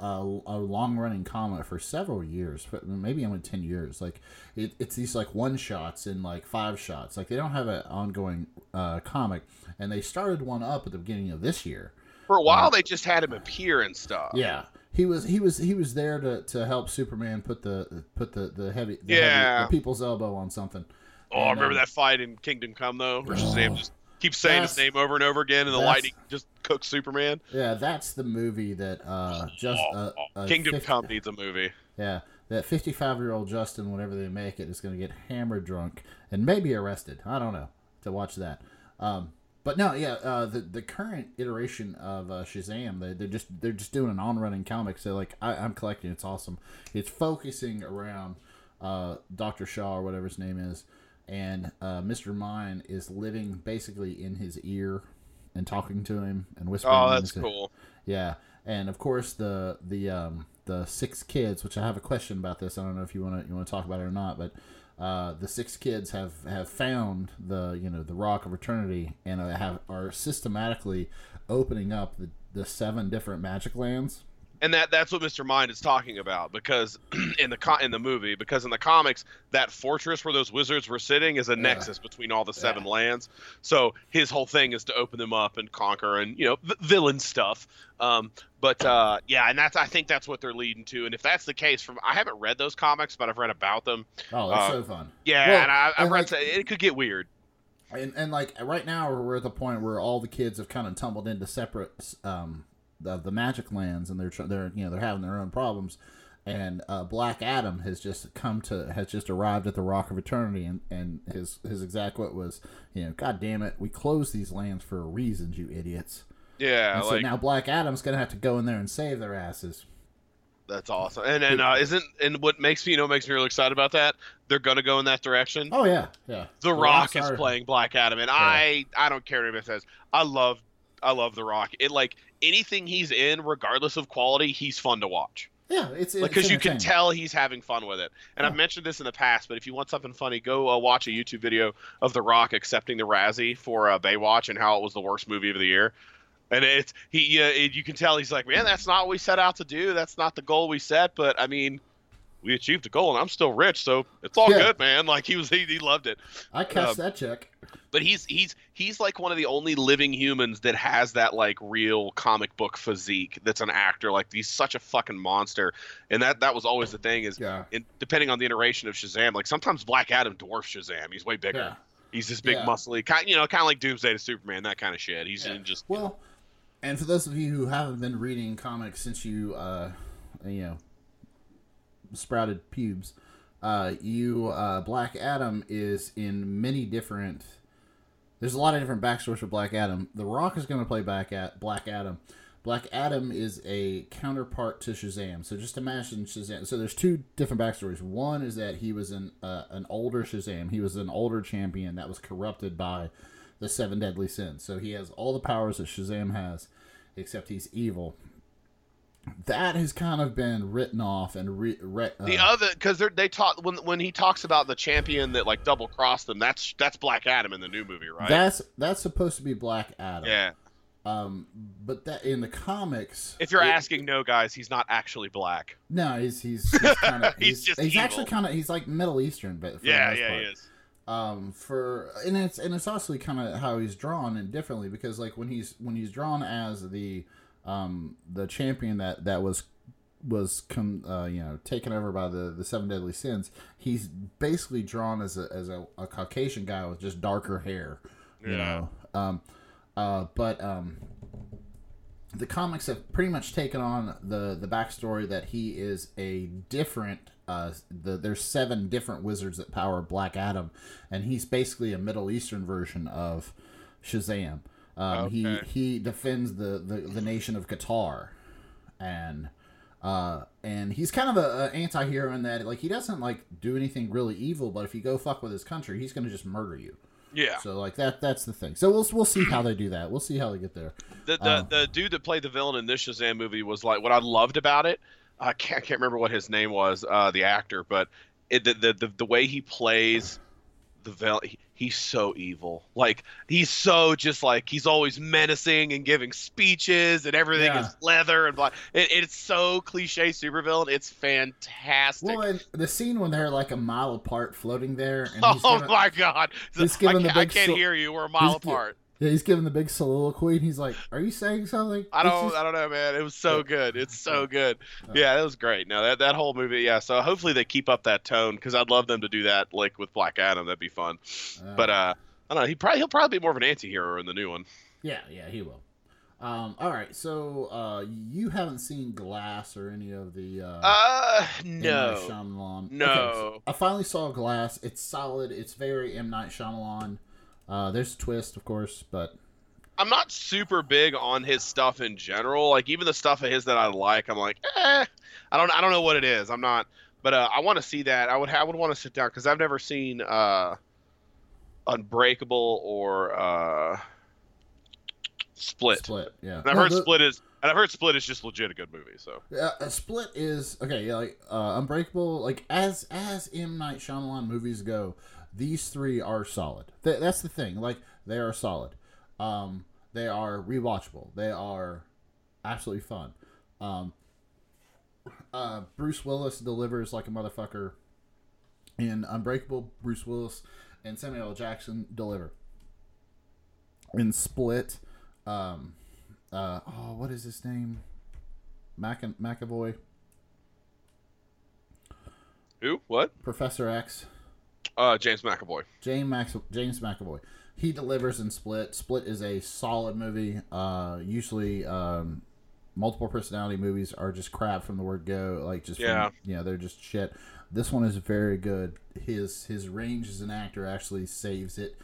a, a long running comic for several years, but maybe only ten years. Like it, it's these like one shots and like five shots. Like they don't have an ongoing uh, comic, and they started one up at the beginning of this year. For a while, they just had him appear and stuff. Yeah, he was he was he was there to, to help Superman put the put the the heavy the, Yeah. heavy, the people's elbow on something. Oh, I remember um, that fight in Kingdom Come though, where Oh. Just keeps saying his name over and over again, and the that's- lightning just cooks Superman. Yeah, that's the movie that uh just uh, Oh, uh, Kingdom 50 Come needs a movie. Yeah, that fifty five year old Justin, whenever they make it, is going to get hammered drunk and maybe arrested. I don't know to watch that. Um, but no, yeah, uh, the the current iteration of uh, Shazam, they, they're just they're just doing an on running comic. So like I, I'm collecting, it's awesome. It's focusing around uh, Doctor Shaw or whatever his name is, and uh, Mister Mind is living basically in his ear and talking to him and whispering. Oh, that's cool. yeah, and of course the the um the six kids, which I have a question about this. I don't know if you want to you want to talk about it or not, but uh, the six kids have have found the you know the Rock of Eternity and uh, have are systematically opening up the the seven different magic lands. And that that's what Mr. Mind is talking about because *clears throat* in the co- in the movie because in the comics that fortress where those wizards were sitting is a nexus between all the seven Yeah. lands. So his whole thing is to open them up and conquer and you know v- villain stuff. Um, but uh, yeah, and that's I think that's what they're leading to. And if that's the case, from I haven't read those comics, but I've read about them. Oh, that's Uh, so fun. Yeah, Well, and I, I've and, read like- it could get weird. and and like right now we're at the point where all the kids have kind of tumbled into separate um the, the magic lands and they're they're you know they're having their own problems and uh, Black Adam has just come to has just arrived at the Rock of Eternity and and his his exact quote was you know God damn it we closed these lands for a reason you idiots Yeah, and so like now Black Adam's gonna have to go in there and save their asses that's awesome. And and uh, isn't and what makes me you know makes me really excited about that? They're gonna go in that direction. oh yeah yeah The Rock is playing Black Adam, and I I don't care what it says. I love I love The Rock. It like anything he's in, regardless of quality, he's fun to watch. Yeah, it's because you can tell he's having fun with it. And I've mentioned this in the past, but if you want something funny, go uh, watch a YouTube video of The Rock accepting the Razzie for uh, Baywatch and how it was the worst movie of the year. And it's he, uh, it, you can tell he's like, man, that's not what we set out to do. That's not the goal we set. But I mean, we achieved the goal, and I'm still rich, so it's all Yeah. good, man. Like he was, he, he loved it. I cashed um, that check. But he's he's he's like one of the only living humans that has that like real comic book physique. That's an actor. Like he's such a fucking monster. And that that was always the thing is Yeah. in, depending on the iteration of Shazam, like sometimes Black Adam dwarfs Shazam. He's way bigger. Yeah. He's this big, Yeah. muscly, kind, you know, kind of like Doomsday to Superman, that kind of shit. He's Yeah. just Well, and for those of you who haven't been reading comics since you, uh, you know, sprouted pubes, uh, you uh, Black Adam is in many different. There's a lot of different backstories for Black Adam. The Rock is going to play back at Black Adam. Black Adam is a counterpart to Shazam. So just imagine Shazam. So there's two different backstories. One is that he was an uh, an older Shazam. He was an older champion that was corrupted by the seven deadly sins. So he has all the powers that Shazam has, except he's evil. That has kind of been written off and re, re, uh, the other because they talk when when he talks about the champion that like double crossed them. That's that's Black Adam in the new movie, right? that's that's supposed to be Black Adam. yeah. Um, but that in the comics, If you're it- asking, no, guys, he's not actually black. no, he's he's, he's kind of *laughs* He's he's, just he's evil. actually kind of he's like Middle Eastern, but Yeah, yeah, part. he is. um for and it's and it's also kind of how he's drawn and differently because like when he's when he's drawn as the um the champion that that was was com, uh, you know taken over by the the seven deadly sins he's basically drawn as a as a, a caucasian guy with just darker hair you Yeah. know um uh but um the comics have pretty much taken on the the backstory that he is a different uh the there's seven different wizards that power Black Adam and he's basically a Middle Eastern version of Shazam. Um, he Okay. he defends the, the the nation of Qatar and uh and he's kind of a, a anti-hero in that like he doesn't like do anything really evil but if you go fuck with his country he's gonna just murder you Yeah. so like that that's the thing so we'll we'll see how they do that we'll see how they get there The the, Um, the dude that played the villain in this Shazam movie was like what I loved about it. I can't, I can't remember what his name was, uh, the actor, but it, the, the the the way he plays the villain, he, he's so evil. Like he's so just like he's always menacing and giving speeches, and everything Yeah. is leather and black. It, it's so cliche supervillain. It's fantastic. Well, and the scene when they're like a mile apart, floating there, and *laughs* oh giving, my god! he's I giving the can't, I can't so- hear you. We're a mile apart. Yeah, he's giving the big soliloquy, and he's like, "Are you saying something?" I don't, just- I don't know, man. It was so good. It's so good. Yeah. That was great. No, that that whole movie, yeah. So hopefully they keep up that tone because I'd love them to do that, like with Black Adam. That'd be fun. uh, But uh, I don't know. He probably he'll probably be more of an anti-hero in the new one. yeah, yeah, he will. Um, all right, so uh, you haven't seen Glass or any of the uh, Uh, M. Night no. Shyamalan. No. Okay, so I finally saw Glass. It's solid. It's very M Night Shyamalan. Uh, there's a twist, of course, but I'm not super big on his stuff in general. Like even the stuff of his that I like, I'm like, eh. I don't, I don't know what it is. I'm not. But uh, I want to see that. I would, I would want to sit down because I've never seen uh, Unbreakable or uh, Split. Split. Yeah, And I've No, heard the- Split is, and I've heard Split is just legit a good movie. So Yeah, a split is okay. Yeah, like uh, Unbreakable. Like as as M Night Shyamalan movies go, these three are solid. Th- that's the thing. Like they are solid. Um, they are rewatchable. They are absolutely fun. Um, uh, Bruce Willis delivers like a motherfucker. In Unbreakable, Bruce Willis and Samuel L. Jackson deliver. In Split, um, uh, oh, what is his name? Mac- McAvoy, who? What? Professor X, Uh, James McAvoy. James Max, James McAvoy. He delivers in Split. Split is a solid movie. Uh, usually, um, multiple personality movies are just crap from the word go. Like just from- Yeah. you know, they're just shit. This one is very good. His his range as an actor actually saves it.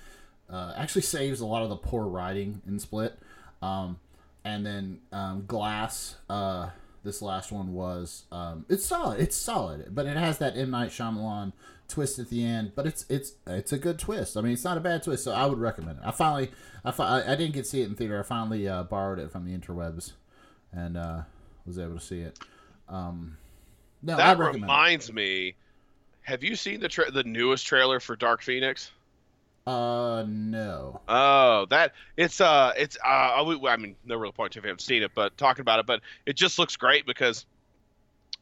Uh, actually saves a lot of the poor writing in Split. Um, and then um, Glass. Uh, this last one was um, it's solid. It's solid, but it has that M Night Shyamalan twist at the end. But it's it's it's a good twist. I mean, it's not a bad twist, so I would recommend it. I finally I fi- I didn't get to see it in theater. I finally uh, borrowed it from the interwebs, and uh, was able to see it. Um, No, I that recommend. it. reminds me. Have you seen the tra- the newest trailer for Dark Phoenix? Uh, no. Oh, that it's uh it's uh I, mean no real point if you haven't seen it, but talking about it, but it just looks great because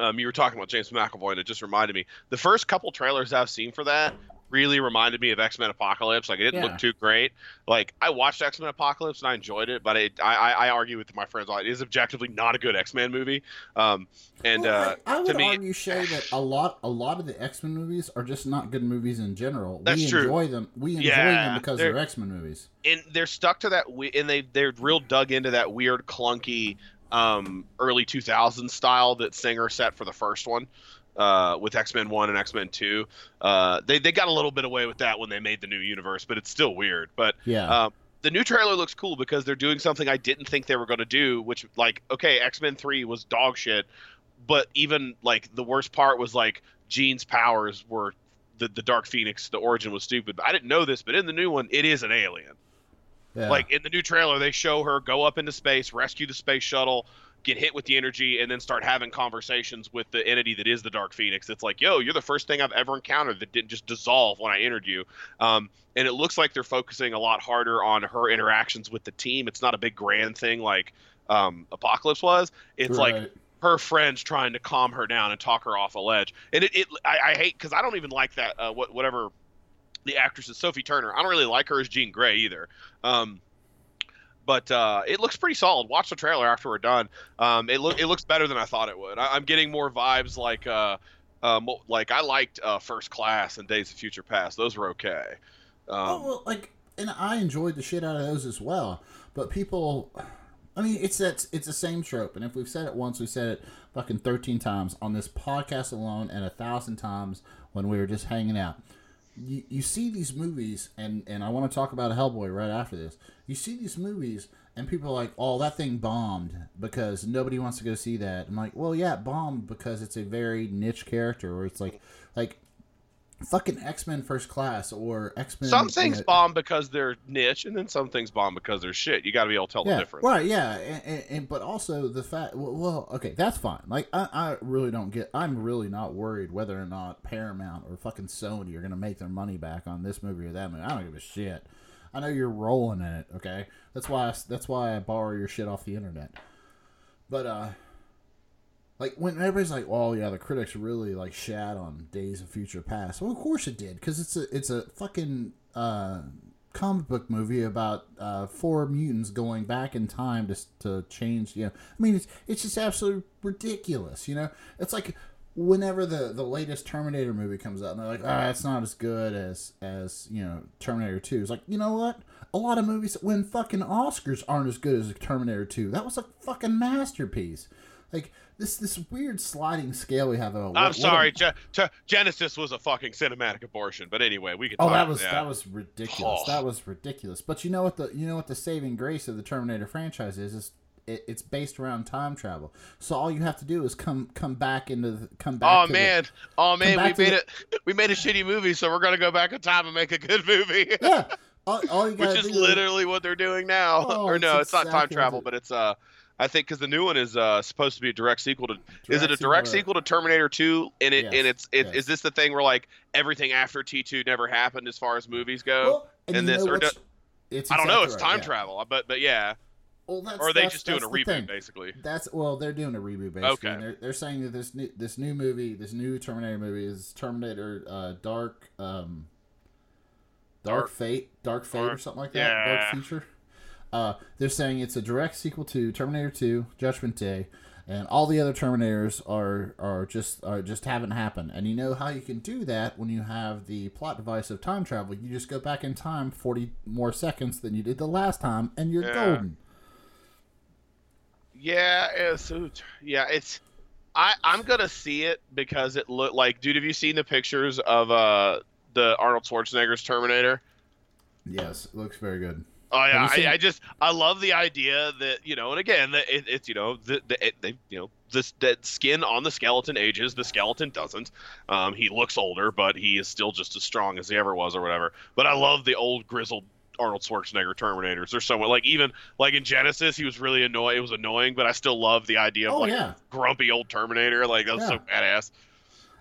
um you were talking about James McAvoy and it just reminded me the first couple trailers I've seen for that really reminded me of X Men Apocalypse. Like it didn't Yeah. look too great. Like I watched X Men Apocalypse and I enjoyed it, but it, I, I I argue with my friends it is objectively not a good X Men movie. Um and Well, uh I, I to would me argue, Shay, that a lot, a lot of the X Men movies are just not good movies in general. That's we true. enjoy them. We enjoy Yeah, them because they're- they're X Men movies. and they're stuck to that we- and they they're real dug into that weird clunky um early 2000s style that singer set for the first one uh with x-men 1 and x-men 2 uh they, they got a little bit away with that when they made the new universe but it's still weird but Yeah. um the new trailer looks cool because they're doing something I didn't think they were going to do, which like okay, X-Men 3 was dog shit, but even like the worst part was like Jean's powers were the the Dark Phoenix, the origin was stupid. But I didn't know this, but in the new one it is an alien. yeah. Like in the new trailer, they show her go up into space, rescue the space shuttle, get hit with the energy, and then start having conversations with the entity that is the Dark Phoenix. It's like, yo, you're the first thing I've ever encountered that didn't just dissolve when I entered you. Um, and it looks like they're focusing a lot harder on her interactions with the team. It's not a big grand thing like um, Apocalypse was. It's like her friends trying to calm her down and talk her off a ledge. And it, it I, I hate because I don't even like that. Uh, what whatever the actress is Sophie Turner. I don't really like her as Jean Grey either. Um, but uh, it looks pretty solid. Watch the trailer after we're done. Um, it it looks better than I thought it would. I, I'm getting more vibes like uh, um, like I liked uh, First Class and Days of Future Past. Those were okay. Um, oh well, like, and I enjoyed the shit out of those as well. But people, I mean, it's that it's the same trope. And if we've said it once, we said it fucking thirteen times on this podcast alone, and a thousand times when we were just hanging out. You, you see these movies, and and I want to talk about Hellboy right after this. You see these movies, and people are like, "Oh, that thing bombed because nobody wants to go see that." I'm like, "Well, yeah, it bombed because it's a very niche character, where it's like, like." Fucking X Men First Class or X Men. some things bomb because they're niche, and then some things bomb because they're shit. You got to be able to tell yeah, the difference. Right, yeah, and, and, and but also the fact. Well, well, okay, that's fine. Like, I, I really don't get. I'm really not worried whether or not Paramount or fucking Sony are gonna make their money back on this movie or that movie. I don't give a shit. I know you're rolling in it. Okay, that's why. I, that's why I borrow your shit off the internet. But uh, like when everybody's like, "Oh yeah, the critics really like shat on Days of Future Past." Well, of course it did, because it's a it's a fucking uh comic book movie about uh, four mutants going back in time to to change. You know, I mean, it's it's just absolutely ridiculous. You know, it's like whenever the the latest Terminator movie comes out, and they're like, ah, it's not as good as as you know Terminator Two. It's like, you know what? A lot of movies win fucking Oscars aren't as good as Terminator Two. That was a fucking masterpiece. Like this this weird sliding scale we have. Of what- I'm sorry, a- Ge- Ge- Genisys was a fucking cinematic abortion. But anyway, we could. Oh, that was yeah. that was ridiculous. Oh. That was ridiculous. But you know what the you know what the saving grace of the Terminator franchise is is it, it's based around time travel. So all you have to do is come come back into the, come back. Oh to the- man, oh man, we made the- it. We made a shitty movie, so we're gonna go back in time and make a good movie. yeah. All, all *laughs* Which is literally what they're doing now. Oh, or it's no, it's not time travel, they- but it's uh, I think because the new one is uh supposed to be a direct sequel to. is it a Direct direct sequel sequel to Terminator Two? And it Yes, and it's it, yes. is this the thing where like everything after T two never happened as far as movies go? Well, and, and this- or what's- it's I don't know. exactly It's right, time yeah. travel, but but yeah. Well, that's, Or are they just doing a reboot thing. basically? That's well, they're doing a reboot basically. Okay. They're, they're saying that this new this new movie, this new Terminator movie is Terminator uh, Dark um, Dark, Dark- Fate, Dark Fate or something like that. yeah. Dark Future. Uh, they're saying it's a direct sequel to Terminator Two, Judgment Day, and all the other Terminators are are just are just haven't happened. And you know how you can do that when you have the plot device of time travel. You just go back in time forty more seconds than you did the last time, and you're Yeah. golden. Yeah, it's yeah, it's I I'm gonna see it because it looked like dude. Have you seen the pictures of uh the Arnold Schwarzenegger's Terminator? Yes, it looks very good. Oh yeah, Have you seen- I, I just I love the idea that you know, and again, that it, it's you know the, the it, they you know this that skin on the skeleton ages, the skeleton doesn't. Um, he looks older, but he is still just as strong as he ever was, or whatever. But I love the old grizzled Arnold Schwarzenegger Terminators. They're so like even like in Genisys, he was really annoying. It was annoying, but I still love the idea of Oh like yeah, grumpy old Terminator. Like that was so badass.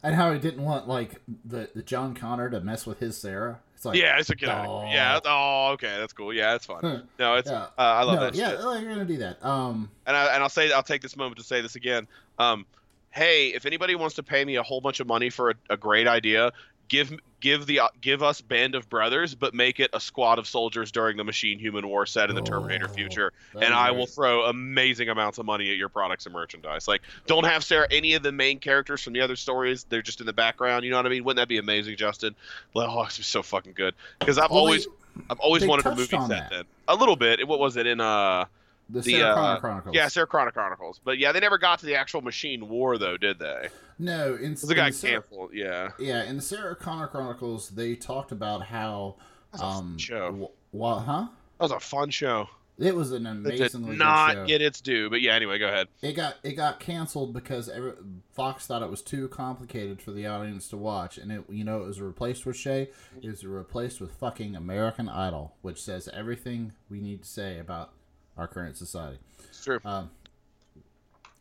and how he didn't want like the, the John Connor to mess with his Sarah. It's like yeah, it's a idea. oh. Yeah. Oh, okay, that's cool. Yeah, that's fun. No, it's Yeah. uh, I love no, that yeah, shit. oh, you're gonna do that. Um, And I and I'll say I'll take this moment to say this again. Um, hey, if anybody wants to pay me a whole bunch of money for a, a great idea, give give the give us Band of Brothers, but make it a squad of soldiers during the Machine Human War set in the Terminator Oh, future, and be I will throw amazing amounts of money at your products and merchandise. Like, don't have Sarah any of the main characters from the other stories; they're just in the background. You know what I mean? Wouldn't that be amazing, Justin? Like, Oh, it's so fucking good because I've Well, always they- I've always wanted a movie set that. then. A little bit. What was it in uh? The, Sarah uh, Connor Chronicles. Yeah, Sarah Connor Chronicles. But yeah, they never got to the actual machine war though, did they? no, in, the guy Sarah, canceled. Yeah, yeah, in the Sarah Connor Chronicles, they talked about how That's a fun um show. wh- huh? that was a fun show. It was an It did amazingly not good show. get its due, but yeah. Anyway, go ahead. it got it got canceled because every, Fox thought it was too complicated for the audience to watch, and it you know it was replaced with Shay. It was replaced with fucking American Idol, which says everything we need to say about our current society. It's true. Um,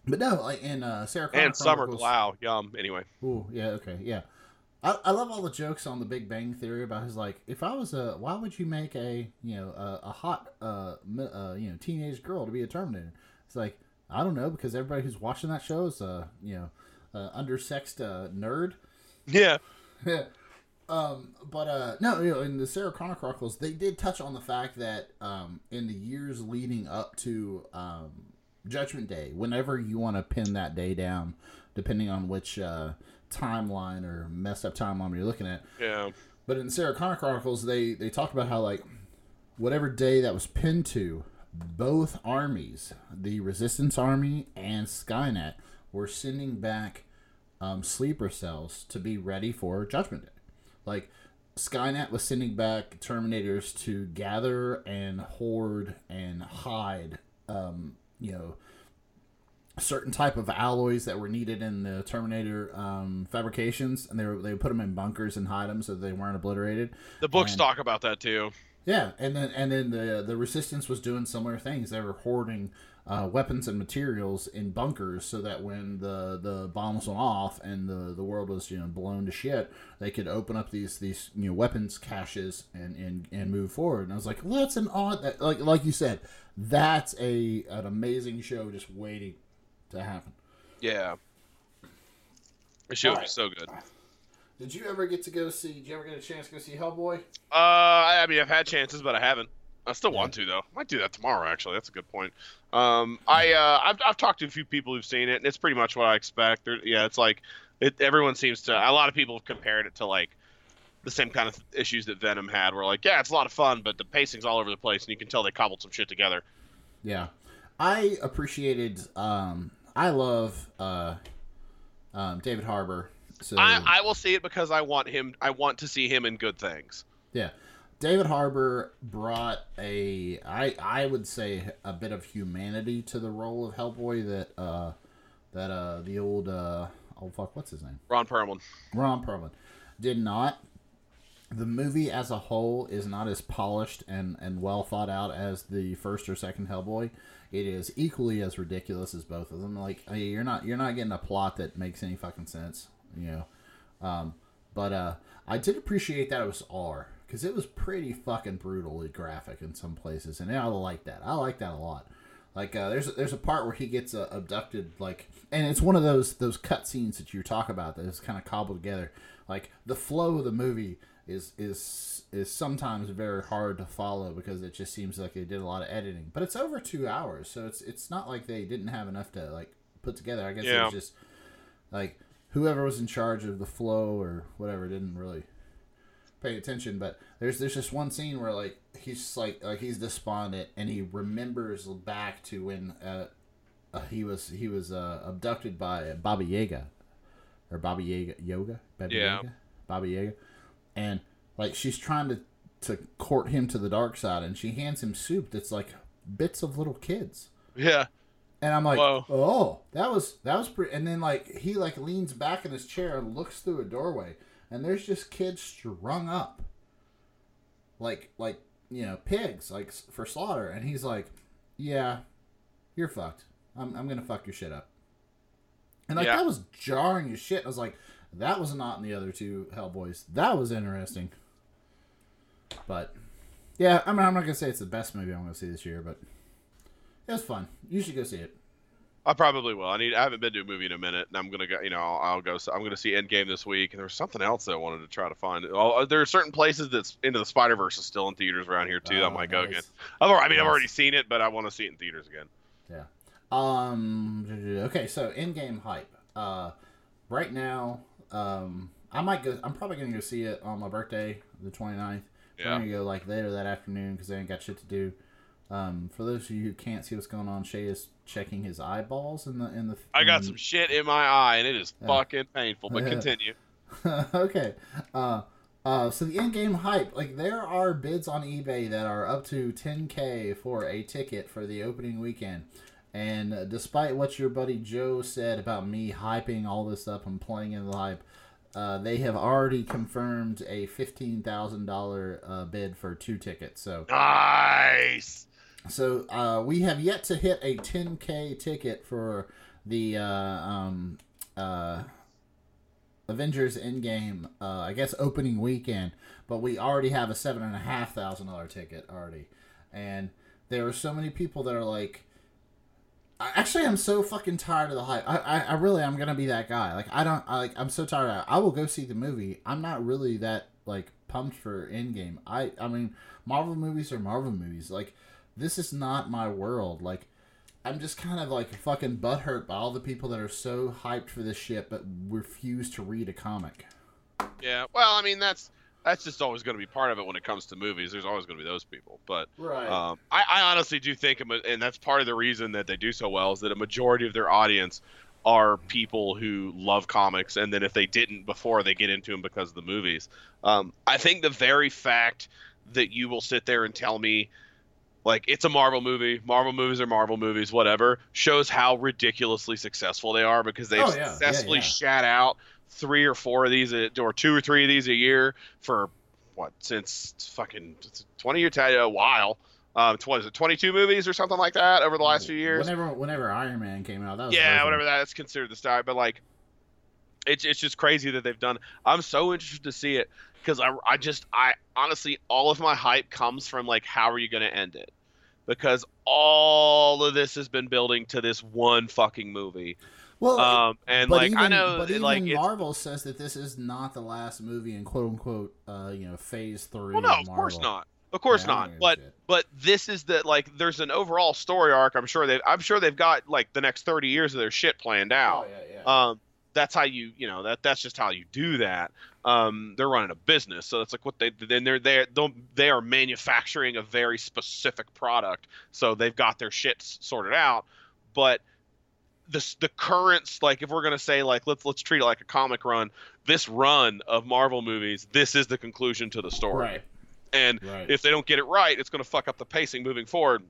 but no, like in uh, Sarah Connor and Summer Glau, yum. Anyway, Ooh, yeah, okay, yeah. I, I love all the jokes on the Big Bang Theory about his like, if I was a, why would you make a you know a, a hot uh, uh you know teenage girl to be a Terminator? It's like I don't know because everybody who's watching that show is a you know uh, undersexed uh, nerd. yeah, *laughs* um, but uh, no, you know, in the Sarah Connor Chronicles, they did touch on the fact that um, in the years leading up to um, Judgment Day, whenever you want to pin that day down, depending on which uh, timeline or messed up timeline you're looking at. yeah, But in Sarah Connor Chronicles, they they talked about how like whatever day that was pinned to, both armies, the Resistance Army and Skynet, were sending back um, sleeper cells to be ready for Judgment Day. Like Skynet was sending back Terminators to gather and hoard and hide, um, you know, certain type of alloys that were needed in the Terminator um, fabrications, and they were, they would put them in bunkers and hide them so they weren't obliterated. the books And- talk about that too. Yeah, and then and then the the resistance was doing similar things. They were hoarding uh, weapons and materials in bunkers so that when the, the bombs went off and the, the world was you know blown to shit, they could open up these these you know weapons caches and, and, and move forward. And I was like, well, that's an odd that like like you said, that's a an amazing show just waiting to happen. Yeah, the show was so good. Did you ever get to go see? Did you ever get a chance to go see Hellboy? Uh, I mean, I've had chances, but I haven't. I still want to though. I Might do that tomorrow. Actually, that's a good point. Um, I uh, I've, I've talked to a few people who've seen it, and it's pretty much what I expect. There, yeah, it's like it. Everyone seems to. A lot of people have compared it to like the same kind of issues that Venom had, where like, yeah, it's a lot of fun, but the pacing's all over the place, and you can tell they cobbled some shit together. Yeah, I appreciated. Um, I love uh, um, David Harbour. So I, I will see it because I want him. I want to see him in good things. yeah, David Harbour brought a I I would say a bit of humanity to the role of Hellboy that uh that uh the old uh oh fuck what's his name Ron Perlman. Ron Perlman did not. The movie as a whole is not as polished and, and well thought out as the first or second Hellboy. It is equally as ridiculous as both of them. Like hey, you're not you're not getting a plot that makes any fucking sense, you know. Um, but uh, I did appreciate that it was R because it was pretty fucking brutally graphic in some places, and I like that. I like that a lot. Like uh, there's there's a part where he gets uh, abducted, like, and it's one of those those cut scenes that you talk about that is kind of cobbled together. Like the flow of the movie is is is sometimes very hard to follow because it just seems like they did a lot of editing. But it's over two hours, so it's it's not like they didn't have enough to like put together. I guess it was just like whoever was in charge of the flow or whatever didn't really pay attention. But there's there's just one scene where like he's like like he's despondent and he remembers back to when uh, uh, he was he was uh, abducted by Baba Yaga or Baba Yaga Yoga Baba Yeah. Yaga Baba Yaga and like she's trying to to court him to the dark side and she hands him soup that's like bits of little kids Yeah. and I'm like, Whoa. oh, that was that was pretty. And then like he like leans back in his chair and looks through a doorway, and there's just kids strung up, like like you know, pigs like for slaughter, and he's like, "Yeah, you're fucked. I'm I'm gonna fuck your shit up." And like Yeah. that was jarring as shit. I was like, that was not in the other two Hellboys. That was interesting. But yeah, I mean, I'm not gonna say it's the best movie I'm gonna see this year, but it was fun. You should go see it. I probably will. I need. I haven't been to a movie in a minute, and I'm gonna go. You know, I'll, I'll go. I'm gonna see Endgame this week, and there was something else that I wanted to try to find. Oh, there are certain places that's Into the Spider Verse is still in theaters around here too. that I Oh, might go nice. again. I've I mean, I've already seen it, but I want to see it in theaters again. Yeah. Um. *laughs* Okay. So Endgame hype. Uh, right now, um, I might go. I'm probably gonna go see it on my birthday, the 29th. Yeah. I'm gonna go like later that afternoon because I ain't got shit to do. Um, for those of you who can't see what's going on, Shay is checking his eyeballs in the in the. I got in- some shit in my eye, and it is Yeah. fucking painful. But Yeah. continue. *laughs* okay. Uh, uh, so the Endgame hype, like there are bids on eBay that are up to 10k for a ticket for the opening weekend. And uh, despite what your buddy Joe said about me hyping all this up and playing in the hype, uh, they have already confirmed a fifteen thousand dollar uh, bid for two tickets. So Nice. So uh, we have yet to hit a 10k ticket for the uh, um, uh, Avengers Endgame. Uh, I guess opening weekend, but we already have a seven and a half thousand dollar ticket already, and there are so many people that are like. Actually, I'm so fucking tired of the hype. I, I, I really am gonna be that guy. Like, I don't, I, like, I'm so tired. Of. I will go see the movie. I'm not really that like pumped for Endgame. I, I mean, Marvel movies are Marvel movies. Like, this is not my world. Like, I'm just kind of like fucking butthurt by all the people that are so hyped for this shit but refuse to read a comic. Yeah. Well, I mean, that's that's just always going to be part of it when it comes to movies. There's always going to be those people, but Right. Um, I, I honestly do think, and that's part of the reason that they do so well, is that a majority of their audience are people who love comics, and then if they didn't before, they get into them because of the movies. Um, I think the very fact that you will sit there and tell me, like, it's a Marvel movie, Marvel movies are Marvel movies, whatever, shows how ridiculously successful they are because they've Oh, yeah. Yeah, successfully yeah. shat out three or four of these, a- or two or three of these a year for what since fucking 20 years? A while. Um what is it 22 movies or something like that over the last few years? Whenever, whenever Iron Man came out, that was yeah whatever that's considered the style but like it's, it's just crazy that they've done i'm so interested to see it because I, I just i honestly all of my hype comes from like how are you going to end it because all of this has been building to this one fucking movie Well, um and like even, i know but even like Marvel says that this is not the last movie in quote unquote, uh, you know, phase three. well no of of course not of course Yeah, not but shit. but this is the like there's an overall story arc i'm sure they i'm sure they've got like the next 30 years of their shit planned out Oh, yeah, yeah. um that's how you you know that that's just how you do that um they're running a business so it's like what they then they're they they are manufacturing a very specific product so they've got their shit s- sorted out but this the currents like if we're gonna say like let's let's treat it like a comic run this run of marvel movies this is the conclusion to the story right, and right. if they don't get it right, it's going to fuck up the pacing moving forward.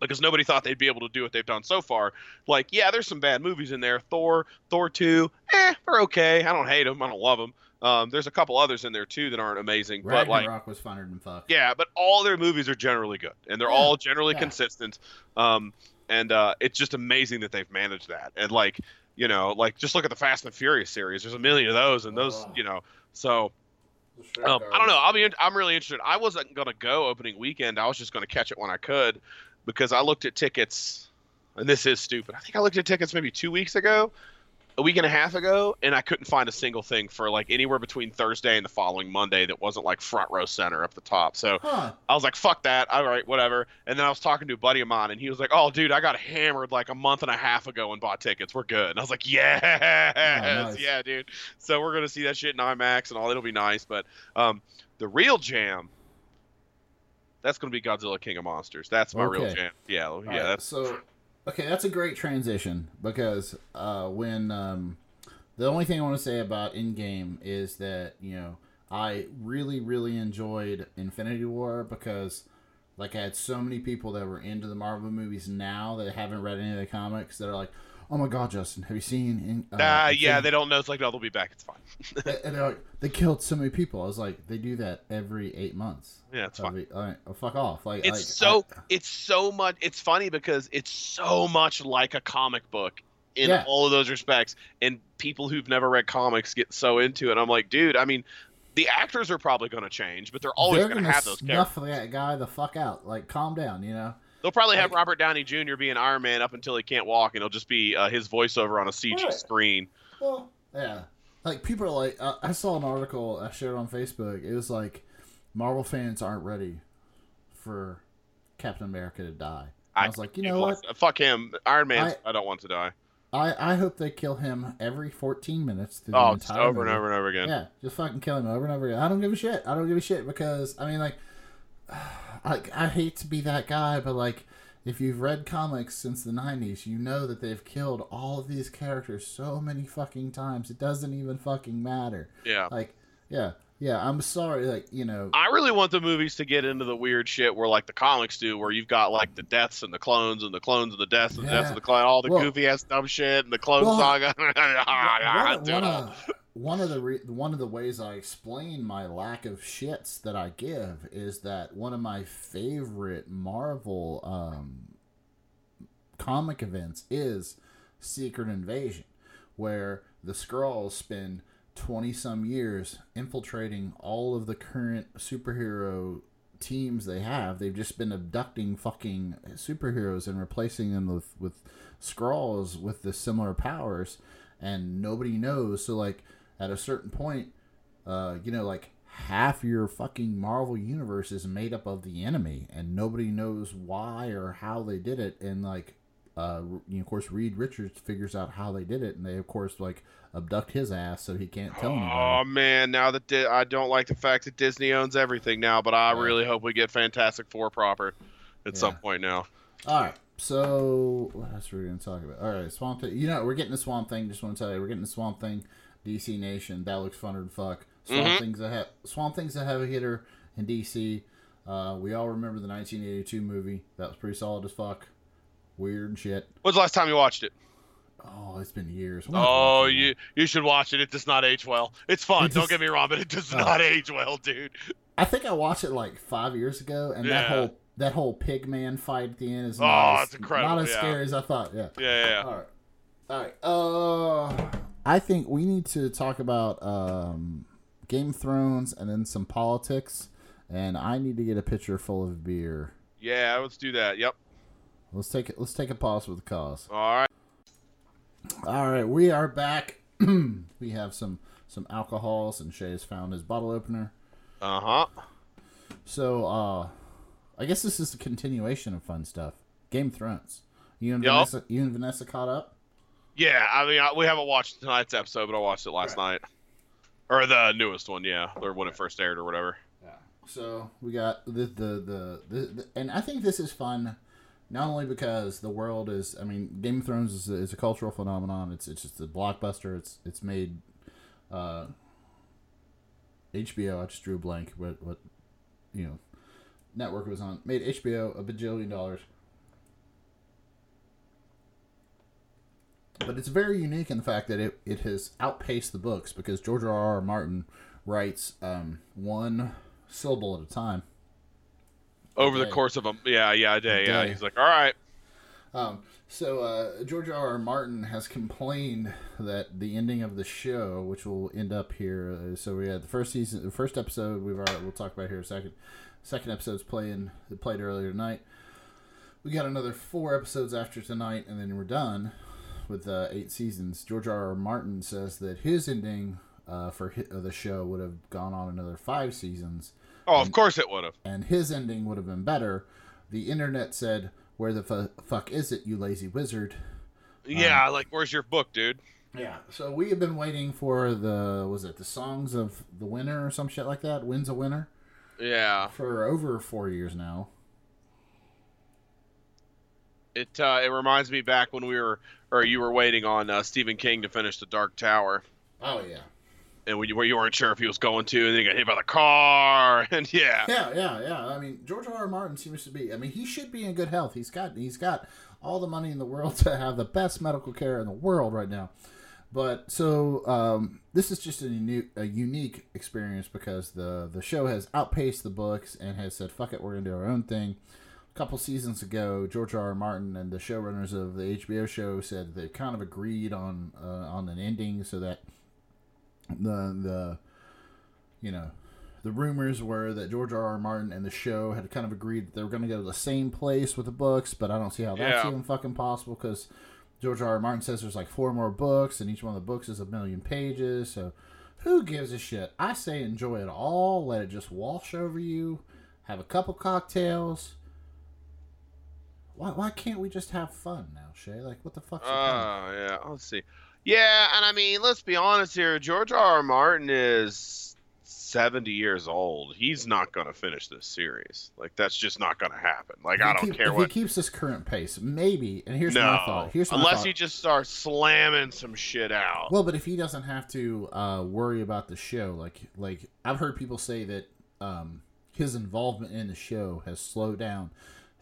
Because nobody thought they'd be able to do what they've done so far. Like, yeah, there's some bad movies in there. Thor, Thor two, eh, they're okay. I don't hate them. I don't love them. Um, there's a couple others in there too that aren't amazing, but like, Ragnarok was funner than fuck. yeah, but all their movies are generally good, and they're Yeah, all generally yeah. consistent. Um, and uh, it's just amazing that they've managed that. And like, you know, like just look at the Fast and Furious series. There's a million of those, and those, Ugh. you know, so um, I don't know. I'll be. in- I'm really interested. I wasn't gonna go opening weekend. I was just gonna catch it when I could, because I looked at tickets, and this is stupid. I think I looked at tickets maybe two weeks ago, a week and a half ago, and I couldn't find a single thing for like anywhere between Thursday and the following Monday that wasn't like front row center up the top. So Huh. I was like, "Fuck that! All right, whatever." And then I was talking to a buddy of mine, and he was like, "Oh, dude, I got hammered like a month and a half ago and bought tickets. We're good." And I was like, "Yes, nice. yeah, dude." So we're gonna see that shit in IMAX and all. It'll be nice. But um, the real jam, that's gonna be Godzilla King of Monsters. That's my real Okay. jam. Yeah, yeah. Alright, That's so okay. That's a great transition because uh, when um, the only thing I want to say about Endgame is that you know I really really enjoyed Infinity War because like I had so many people that were into the Marvel movies now that haven't read any of the comics that are like, "Oh my god, Justin, have you seen?" In, uh, Uh, yeah, they don't know. It's like, no, they'll be back. It's fine. and they're like, "They killed so many people." I was like, "They do that every eight months." Yeah, it's fine. be- all right, oh, fuck off! Like, It's like, so I- it's so much. It's funny because it's so much like a comic book in Yeah. all of those respects, and people who've never read comics get so into it. I'm like, dude. I mean, the actors are probably going to change, but they're always going to have those characters. snuff that guy the fuck out. Like, calm down, you know. They'll probably have Robert Downey Jr. be an Iron Man up until he can't walk, and it'll just be uh, his voiceover on a CG Right. screen. Well, yeah. Like people are like, uh, I saw an article I shared on Facebook. It was like, Marvel fans aren't ready for Captain America to die. I, was like, you know what? Fuck him. Iron Man. I- I, don't want to die. I, I hope they kill him every 14 minutes through the Oh, just entire over and over and over again. Yeah, just fucking kill him over and over again. I don't give a shit. I don't give a shit because I mean, like, I I hate to be that guy, but like, if you've read comics since the '90s, you know that they've killed all of these characters so many fucking times. It doesn't even fucking matter. Yeah. Like, yeah, yeah. I'm sorry. Like, you know, I really want the movies to get into the weird shit where like the comics do, where you've got like the deaths and the clones and the clones and the deaths and the deaths Yeah. of the clone, all the Well- goofy ass dumb shit and the clone Well, saga. one, Do it one all. of, one of the re- one of the ways I explain my lack of shits that I give is that one of my favorite Marvel um, comic events is Secret Invasion, where the Skrulls spend twenty some years infiltrating all of the current superhero teams they have. They've just been abducting fucking superheroes and replacing them with with Skrulls with the similar powers, and nobody knows. So like at a certain point, uh, you know, like half your fucking Marvel universe is made up of the enemy, and nobody knows why or how they did it. And like, uh, you know, of course, Reed Richards figures out how they did it, and they of course like abduct his ass so he can't tell anybody. Oh man, now that Di- I don't like the fact that Disney owns everything now, but I Yeah. really hope we get Fantastic Four proper at some point now. All right. So what else are we gonna talk about? All right, Swamp Thing. You know, we're getting the Swamp Thing. Just want to tell you, we're getting the Swamp Thing. DC Nation. That looks funner than fuck. Swamp Mhm. Thing's a he- Swamp Thing's that have a heavy hitter in DC. Uh, we all remember the 1982 movie. That was pretty solid as fuck. Weird and shit. When's the last time you watched it? Oh, it's been years. We'll have to Oh, it you you should watch it. It does not age well. It's fun. It Don't get me wrong, but it does Oh. not age well, dude. I think I watched it like five years ago, and that whole that whole pig man fight at the end is Oh, not, as, it's incredible, not as yeah. scary as I thought. Yeah. Yeah, yeah. yeah. All right. All right. Uh, I think we need to talk about um, Game of Thrones and then some politics. And I need to get a pitcher full of beer. Yeah, let's do that. Yep. Let's take it. Let's take a pause with the cause. All right. All right, we are back. *clears throat* we have some some alcohols, and Shay has found his bottle opener. Uh huh. So, uh, I guess this is a continuation of fun stuff. Game of Thrones. You and Yup. Vanessa, you and Vanessa caught up. Yeah, I mean, I, we haven't watched tonight's episode, but I watched it last night, or the newest one, yeah, or when it first aired, or whatever. Yeah. So we got the the, the the the and I think this is fun, not only because the world is. I mean, Game of Thrones is a, is a cultural phenomenon. It's it's just a blockbuster. It's it's made. Uh, HBO. I just drew a blank. What what, you know, network was on made HBO a bajillion dollars. But it's very unique in the fact that it, it has outpaced the books because George R. R. Martin writes um, one syllable at a time. Over the course of a yeah, yeah, a day, yeah. day. He's like, all right, Um, so uh, George R. R. Martin has complained that the ending of the show, which will end up here, uh, so we had the first season, the first episode. We've already, we'll talk about here a second. Second episode's playing it played earlier tonight. We got another four episodes after tonight, and then we're done with uh, eight seasons. George R. R. Martin says that his ending uh, for hi- uh, the show would have gone on another five seasons oh, of course it would have. and his ending would have been better. The internet said, "Where the fu- fuck is it, you lazy wizard?" Yeah, like, where's your book, dude? Yeah. So we have been waiting for the was it the songs of the winner or some shit like that? Wins a winner Yeah, for over four years now. it uh, it reminds me back when we were, or you were waiting on uh, Stephen King to finish The Dark Tower, Oh yeah. and when you, where you weren't sure if he was going to, and then he got hit by the car, *laughs* and yeah, Yeah, yeah, yeah. I mean, George R. R. Martin seems to be. I mean, he should be in good health. He's got he's got all the money in the world *laughs* to have the best medical care in the world right now. But so um, this is just a unique, a unique experience because the the show has outpaced the books and has said, "Fuck it, we're gonna do our own thing." A couple seasons ago, George R. R. Martin and the showrunners of the HBO show said they kind of agreed on uh, on an ending so that the the you know the rumors were that George R. R. Martin and the show had kind of agreed that they were going to go to the same place with the books, but I don't see how that's Yeah. even fucking possible because George R. R. Martin says there's like four more books, and each one of the books is a million pages. So who gives a shit? I say enjoy it all. Let it just wash over you. Have a couple cocktails. Why, why can't we just have fun now, Shay? Like, what the fuck? Oh yeah, let's see. Yeah, and I mean, let's be honest here. George R. R. Martin is seventy years old. He's not going to finish this series. Like that's just not going to happen. Like If I don't keep- care if what. he keeps this current pace, maybe. And here's my thought. Here's my unless thought. he just starts slamming some shit out. Well, but if he doesn't have to uh, worry about the show, like like I've heard people say that um, his involvement in the show has slowed down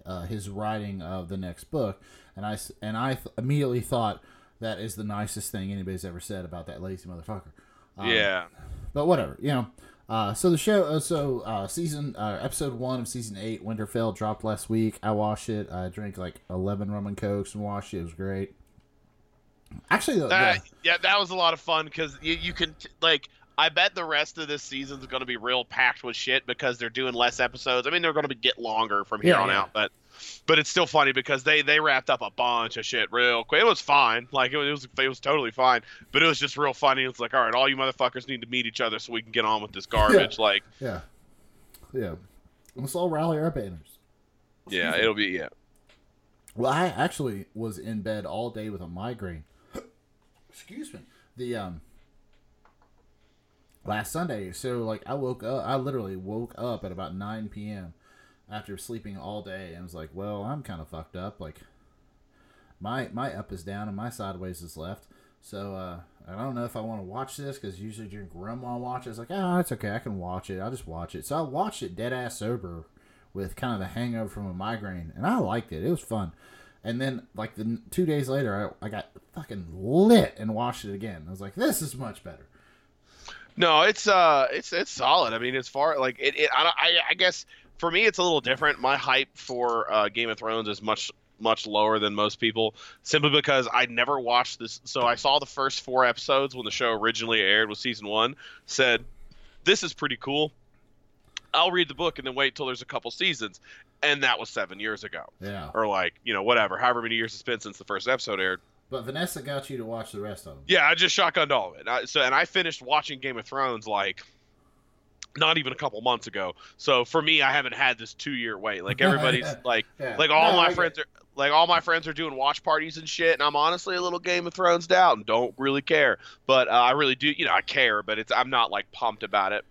uh, his writing of the next book, and I and I th- immediately thought that is the nicest thing anybody's ever said about that lazy motherfucker. Um, yeah, but whatever, you know. Uh, so the show, uh, so uh, season uh, episode one of season eight, Winterfell dropped last week. I watched it. I drank like eleven rum and cokes and watched it. It was great. Actually, the- yeah, that was a lot of fun because you, you can t- like. I bet the rest of this season's going to be real packed with shit because they're doing less episodes. I mean, they're going to get longer from here Yeah, on yeah. out, but but it's still funny because they they wrapped up a bunch of shit real quick. It was fine, like it was it was, it was totally fine, but it was just real funny. It's like, all right, all you motherfuckers need to meet each other so we can get on with this garbage. Like, Yeah. Yeah. Let's all rally our banners. yeah, it'll be yeah. Well, I actually was in bed all day with a migraine. *coughs* Excuse me. The um last Sunday, so like I woke up I literally woke up at about 9 p.m. after sleeping all day and was like, "Well, I'm kind of fucked up. Like my my up is down and my sideways is left." So uh I don't know if I want to watch this because usually during grandma watches, like, oh, it's okay, I can watch it. I'll just watch it. So I watched it dead ass sober with kind of the hangover from a migraine, and I liked it. It was fun. And then, like the two days later, I, I got fucking lit and watched it again. I was like, this is much better. No, it's uh, it's it's solid. I mean, as far like it, it I, I I guess for me it's a little different. My hype for uh, Game of Thrones is much much lower than most people, simply because I never watched this. So I saw the first four episodes when the show originally aired with season one. Said, this is pretty cool. I'll read the book and then wait till there's a couple seasons, and that was seven years ago, Yeah. or like you know whatever, however many years it's been since the first episode aired. But Vanessa got you to watch the rest of them. Yeah, I just shotgunned all of it. I, so, and I finished watching Game of Thrones like not even a couple months ago. So for me, I haven't had this two year wait. Like *laughs* everybody's Yeah. like, Yeah. like all No, my friends are like all my friends are doing watch parties and shit, and I'm honestly a little Game of Thrones down and don't really care. But uh, I really do, you know, I care, but it's I'm not like pumped about it.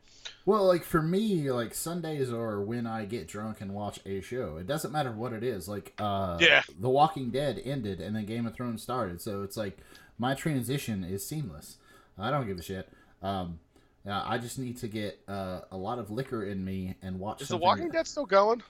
Well, like for me, like Sundays are when I get drunk and watch a show. It doesn't matter what it is. Like, uh, Yeah. The Walking Dead ended and then Game of Thrones started, so it's like my transition is seamless. I don't give a shit. Um, I just need to get uh, a lot of liquor in me and watch. Is The Walking Dead still going?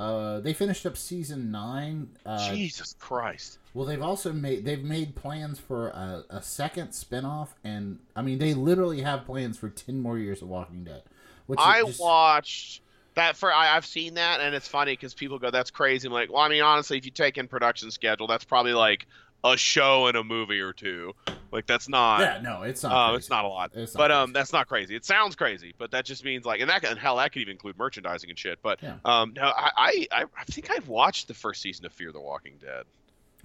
Uh, they finished up season nine. Uh, Jesus Christ! well, they've also made they've made plans for a, a second spinoff, and I mean they literally have plans for ten more years of Walking Dead. Which I just... watched that for. I, I've seen that, and it's funny because people go, "That's crazy." I'm like, well, I mean, honestly, if you take in production schedule, that's probably like a show and a movie or two. Like that's not. Yeah, no, it's not. Um, it's not a lot, not but um, crazy. that's not crazy. It sounds crazy, but that just means like, and that and hell, that could even include merchandising and shit. But Yeah. um, no, I, I I I think I've watched the first season of Fear the Walking Dead.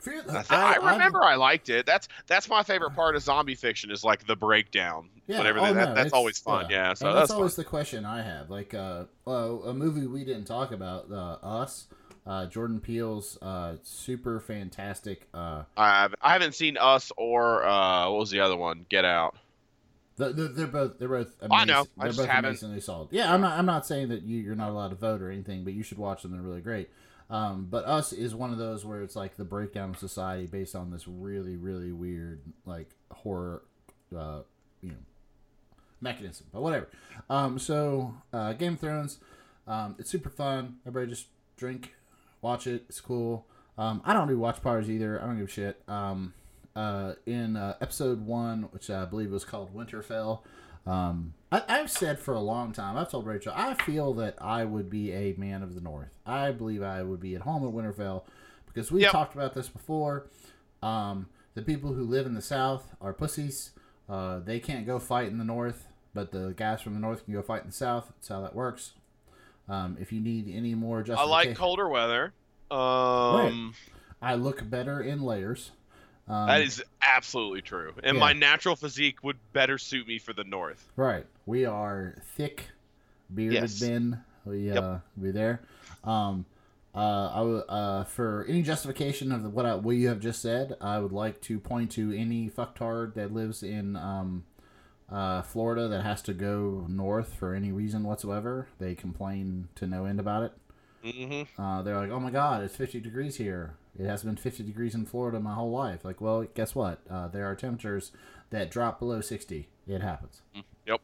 Fear- I, th- I remember I liked it. That's that's my favorite part of zombie fiction is like the breakdown. Yeah, whatever. oh, that, no, that's always fun. Yeah, so and that's, that's always the question I have. Like, uh, well, a movie we didn't talk about, uh, Us, uh, Jordan Peele's uh, super fantastic. Uh. I haven't, I haven't seen Us or uh, what was the other one? Get Out. the, the, they're both they're both. Amazing, I know, I they're just both haven't. amazingly solid. Yeah, I'm not I'm not saying that you you're not allowed to vote or anything, but you should watch them. They're really great. Um, but Us is one of those where it's like the breakdown of society based on this really really weird like horror, uh, you know, mechanism. But whatever. Um, so uh, Game of Thrones, um, it's super fun. Everybody just drink, watch it. It's cool. Um, I don't do watch parties either. I don't give a shit. Um, uh, in uh, episode one, which I believe was called Winterfell, um, I, I've said for a long time, I've told Rachel, I feel that I would be a man of the North. I believe I would be at home at Winterfell because we've Yep. talked about this before. Um, the people who live in the South are pussies. Uh, they can't go fight in the North, but the guys from the North can go fight in the South. That's how that works. Um, if you need any more I like colder weather. Um, I look better in layers. Um, that is absolutely true, and yeah. my natural physique would better suit me for the north. right. We are thick, bearded Yes. men. We Yep. uh, we there. Um, uh, I uh, for any justification of the, what I, what you have just said, I would like to point to any fucktard that lives in um, uh, Florida that has to go north for any reason whatsoever. They complain to no end about it. hmm Uh, they're like, "Oh my God, it's 50 degrees here. It has been 50 degrees in Florida my whole life." Like, well, guess what? Uh, there are temperatures that drop below 60. It happens. Yep.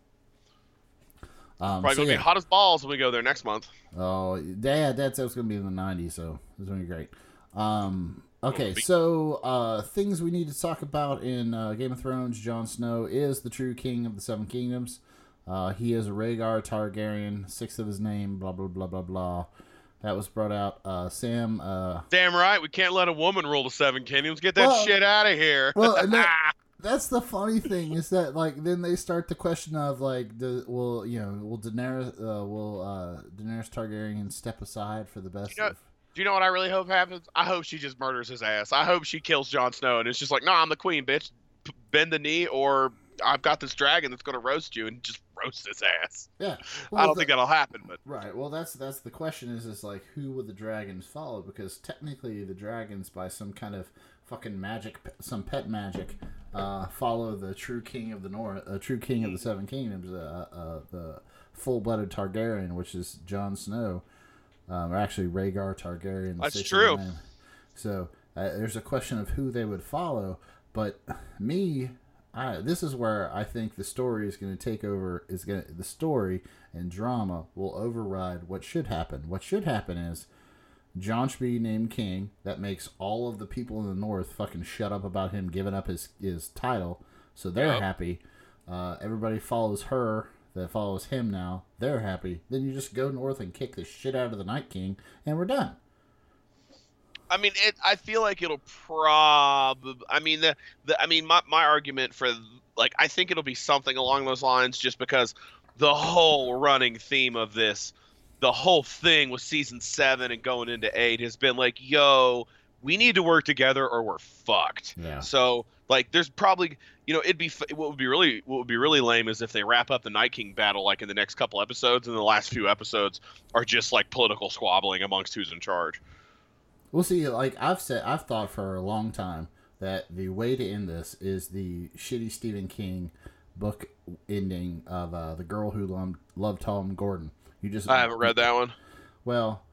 Um, Probably so gonna yeah. be hot as balls when we go there next month. Oh, Dad, Dad said it's gonna be in the 90s, so it's gonna be great. Um, okay, so uh, things we need to talk about in uh, Game of Thrones: Jon Snow is the true king of the Seven Kingdoms. Uh, he is a Rhaegar Targaryen, sixth of his name. Blah blah blah blah blah. That was brought out. Uh, Sam. Uh, Damn right, we can't let a woman rule the Seven Kingdoms. Get that Well- shit out of here. well, that, *laughs* that's the funny thing is that like then they start the question of like the will you know will Daenerys uh, will uh, Daenerys Targaryen step aside for the best You know- of Do you know what I really hope happens? I hope she just murders his ass. I hope she kills Jon Snow, and it's just like, no, I'm the queen, bitch. P- bend the knee, or I've got this dragon that's gonna roast you, and just roast his ass. yeah. *laughs* I don't the- think that'll happen, but Right. Well, that's that's the question is is like who would the dragons follow? Because technically, the dragons, by some kind of fucking magic, some pet magic, uh, follow the true king of the north, uh, true king of the seven kingdoms, uh, uh, the full-blooded Targaryen, which is Jon Snow, um, or actually Rhaegar Targaryen. That's true. name. So uh, there's a question of who they would follow, but me. I, this is where I think the story is going to take over. Is going the story and drama will override what should happen. What should happen is John should be named king. That makes all of the people in the north fucking shut up about him giving up his his title, so they're Yep. happy. Uh, everybody follows her that follows him now. They're happy. Then you just go north and kick the shit out of the Night King, and we're done. I mean, it. I feel like it'll probably. I mean, the, the. I mean, my my argument for like, I think it'll be something along those lines, just because the whole running theme of this, the whole thing with season seven and going into eight has been like, yo, we need to work together or we're fucked. Yeah. So like, there's probably, you know, it'd be what would be really what would be really lame is if they wrap up the Night King battle like in the next couple episodes, and the last few episodes are just like political squabbling amongst who's in charge. We'll see. Like I've said, I've thought for a long time that the way to end this is the shitty Stephen King book ending of uh, the girl who loved, loved Tom Gordon. You just I haven't read that one. Well,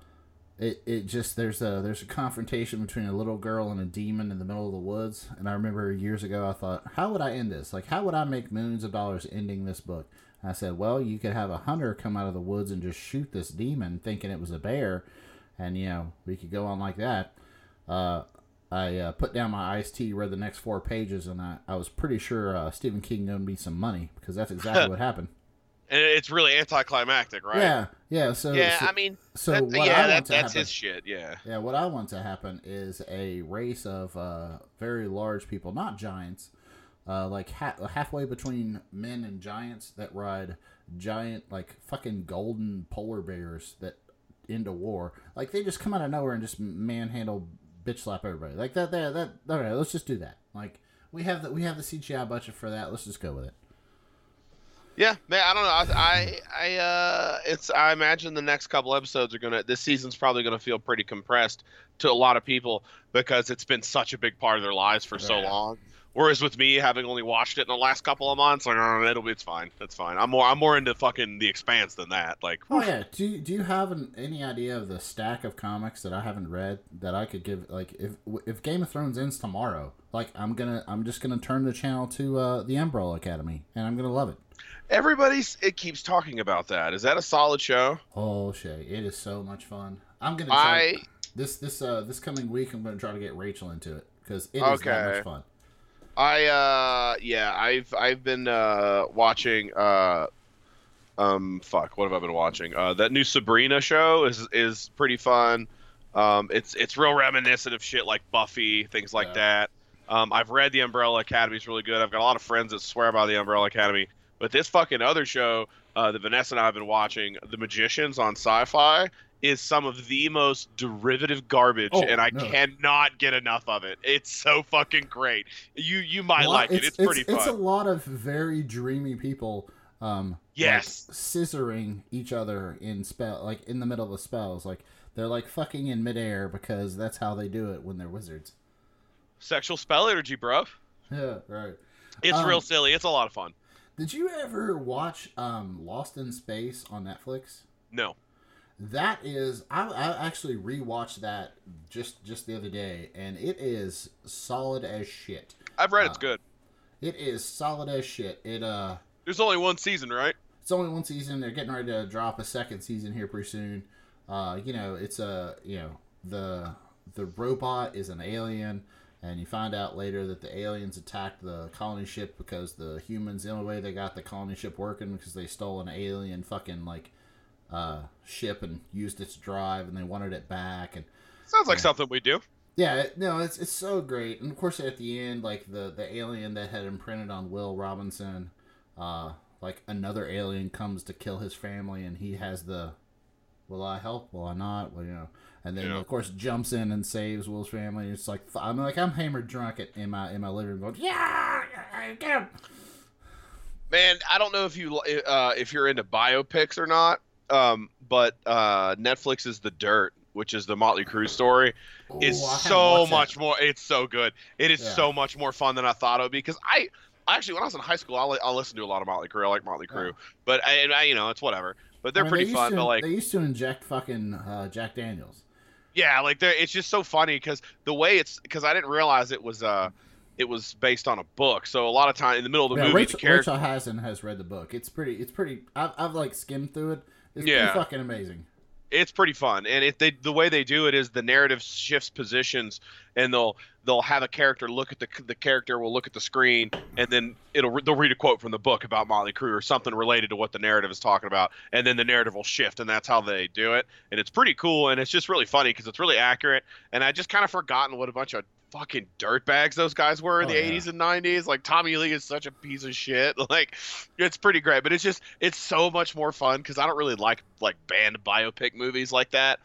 it, it just there's a there's a confrontation between a little girl and a demon in the middle of the woods, and I remember years ago I thought, how would I end this? Like, how would I make millions of dollars ending this book? I said, well, you could have a hunter come out of the woods and just shoot this demon, thinking it was a bear, and you know we could go on like that. Uh, I uh, put down my iced tea, read the next four pages, and I, I was pretty sure uh, Stephen King owed me some money because that's exactly *laughs* what happened. And it's really anticlimactic, right? Yeah, yeah. So yeah, so, I mean, so that, what yeah, I that, want to that's happen, his shit. Yeah. Yeah, what I want to happen is a race of uh, very large people, not giants, uh, like ha- halfway between men and giants that ride giant, like fucking golden polar bears that into war. Like they just come out of nowhere and just manhandle, bitch slap everybody. Like that. That. That. All right, let's just do that. Like we have the we have the CGI budget for that. Let's just go with it. Yeah, man, I don't know. I, I, I, uh, it's. I imagine the next couple episodes are gonna. This season's probably gonna feel pretty compressed to a lot of people because it's been such a big part of their lives for so Yeah. long. Whereas with me, having only watched it in the last couple of months, like, oh, it'll be, it's fine. That's fine. I'm more, I'm more into fucking the Expanse than that. Like, Oh yeah. Do you, do you have an, any idea of the stack of comics that I haven't read that I could give? Like, if if Game of Thrones ends tomorrow, like I'm gonna I'm just gonna turn the channel to uh, the Umbrella Academy, and I'm gonna love it. Everybody's, it keeps talking about that. Is that a solid show? Oh shit, it is so much fun. I'm gonna try. I, this this uh this coming week, I'm going to try to get Rachel into it because it is that much fun. I uh yeah, I've I've been uh watching uh um fuck, what have I been watching? Uh that new Sabrina show is is pretty fun. Um it's it's real reminiscent of shit like Buffy, things like Yeah. that. Um I've read The Umbrella Academy is really good. I've got a lot of friends that swear by The Umbrella Academy. But this fucking other show uh, that Vanessa and I have been watching, The Magicians on Sci-Fi, is some of the most derivative garbage, Oh, and I no. cannot get enough of it. It's so fucking great. You you might Lot- like it. It's, pretty It's a lot of very dreamy people. Um, like, Yes. scissoring each other in spell, like in the middle of spells. Like they're like fucking in midair because that's how they do it when they're wizards. Sexual spell energy, bro. *laughs* Yeah, right. It's Um, real silly. It's a lot of fun. Did you ever watch um, Lost in Space on Netflix? No. That is, I, I actually rewatched that just just the other day, and it is solid as shit. I've read it's Uh, good. It is solid as shit. It uh, There's only one season, right? it's only one season. They're getting ready to drop a second season here pretty soon. Uh, you know, it's a you know the the robot is an alien, and you find out later that the aliens attacked the colony ship because the humans the only way they got the colony ship working because they stole an alien fucking like uh ship and used its drive and they wanted it back and Sounds like Yeah. something we do. yeah, it- no, it's it's so great, and of course at the end, like the the alien that had imprinted on Will Robinson, uh, like another alien comes to kill his family, and he has the, will I help? Will I not? Well, you know, and then Yeah. of course jumps in and saves Will's family. It's like I'm like I'm hammered drunk at, in my in my living room going yeah, get him. Man, I don't know if you uh, if you're into biopics or not, um, but uh, Netflix is The Dirt, which is the Motley Crue story, is Ooh, I haven't so much more. It's so good. It is Yeah. so much more fun than I thought it would be. Because I actually, when I was in high school, I, I listened to a lot of Motley Crue. I like Motley Crue, but I, I, you know, it's whatever. But they're I mean, pretty they fun. to- But like, they used to inject fucking uh, Jack Daniels. Yeah, like it's just so funny because the way it's because I didn't realize it was uh it was based on a book. So a lot of time in the middle of the Yeah, movie, Rachel, the character Rachel has read the book. It's pretty. It's pretty. I've, I've like skimmed through it. It's Yeah. pretty fucking amazing. It's pretty fun, and it they the way they do it is the narrative shifts positions, and they'll they'll have a character look at the the character will look at the screen, and then it'll they'll read a quote from the book about Motley Crue or something related to what the narrative is talking about, and then the narrative will shift, and that's how they do it, and it's pretty cool, and it's just really funny because it's really accurate, and I just kind of forgotten what a bunch of fucking dirtbags those guys were in Oh, the yeah. 80s and 90s like tommy lee is such a piece of shit. *laughs* Like it's pretty great but it's just it's so much more fun because i don't really like like band biopic movies like that.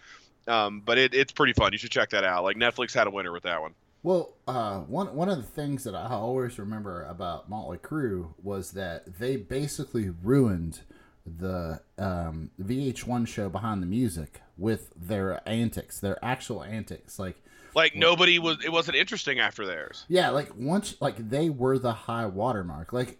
Um, but it, it's pretty fun. You should check that out. Like netflix had a winner with that one. Well, uh, one one of the things that I always remember about Motley Crue was that they basically ruined the um, VH1 show behind the music with their antics, their actual antics. Like, like nobody was it wasn't interesting after theirs yeah, like once, like they were the high watermark. Like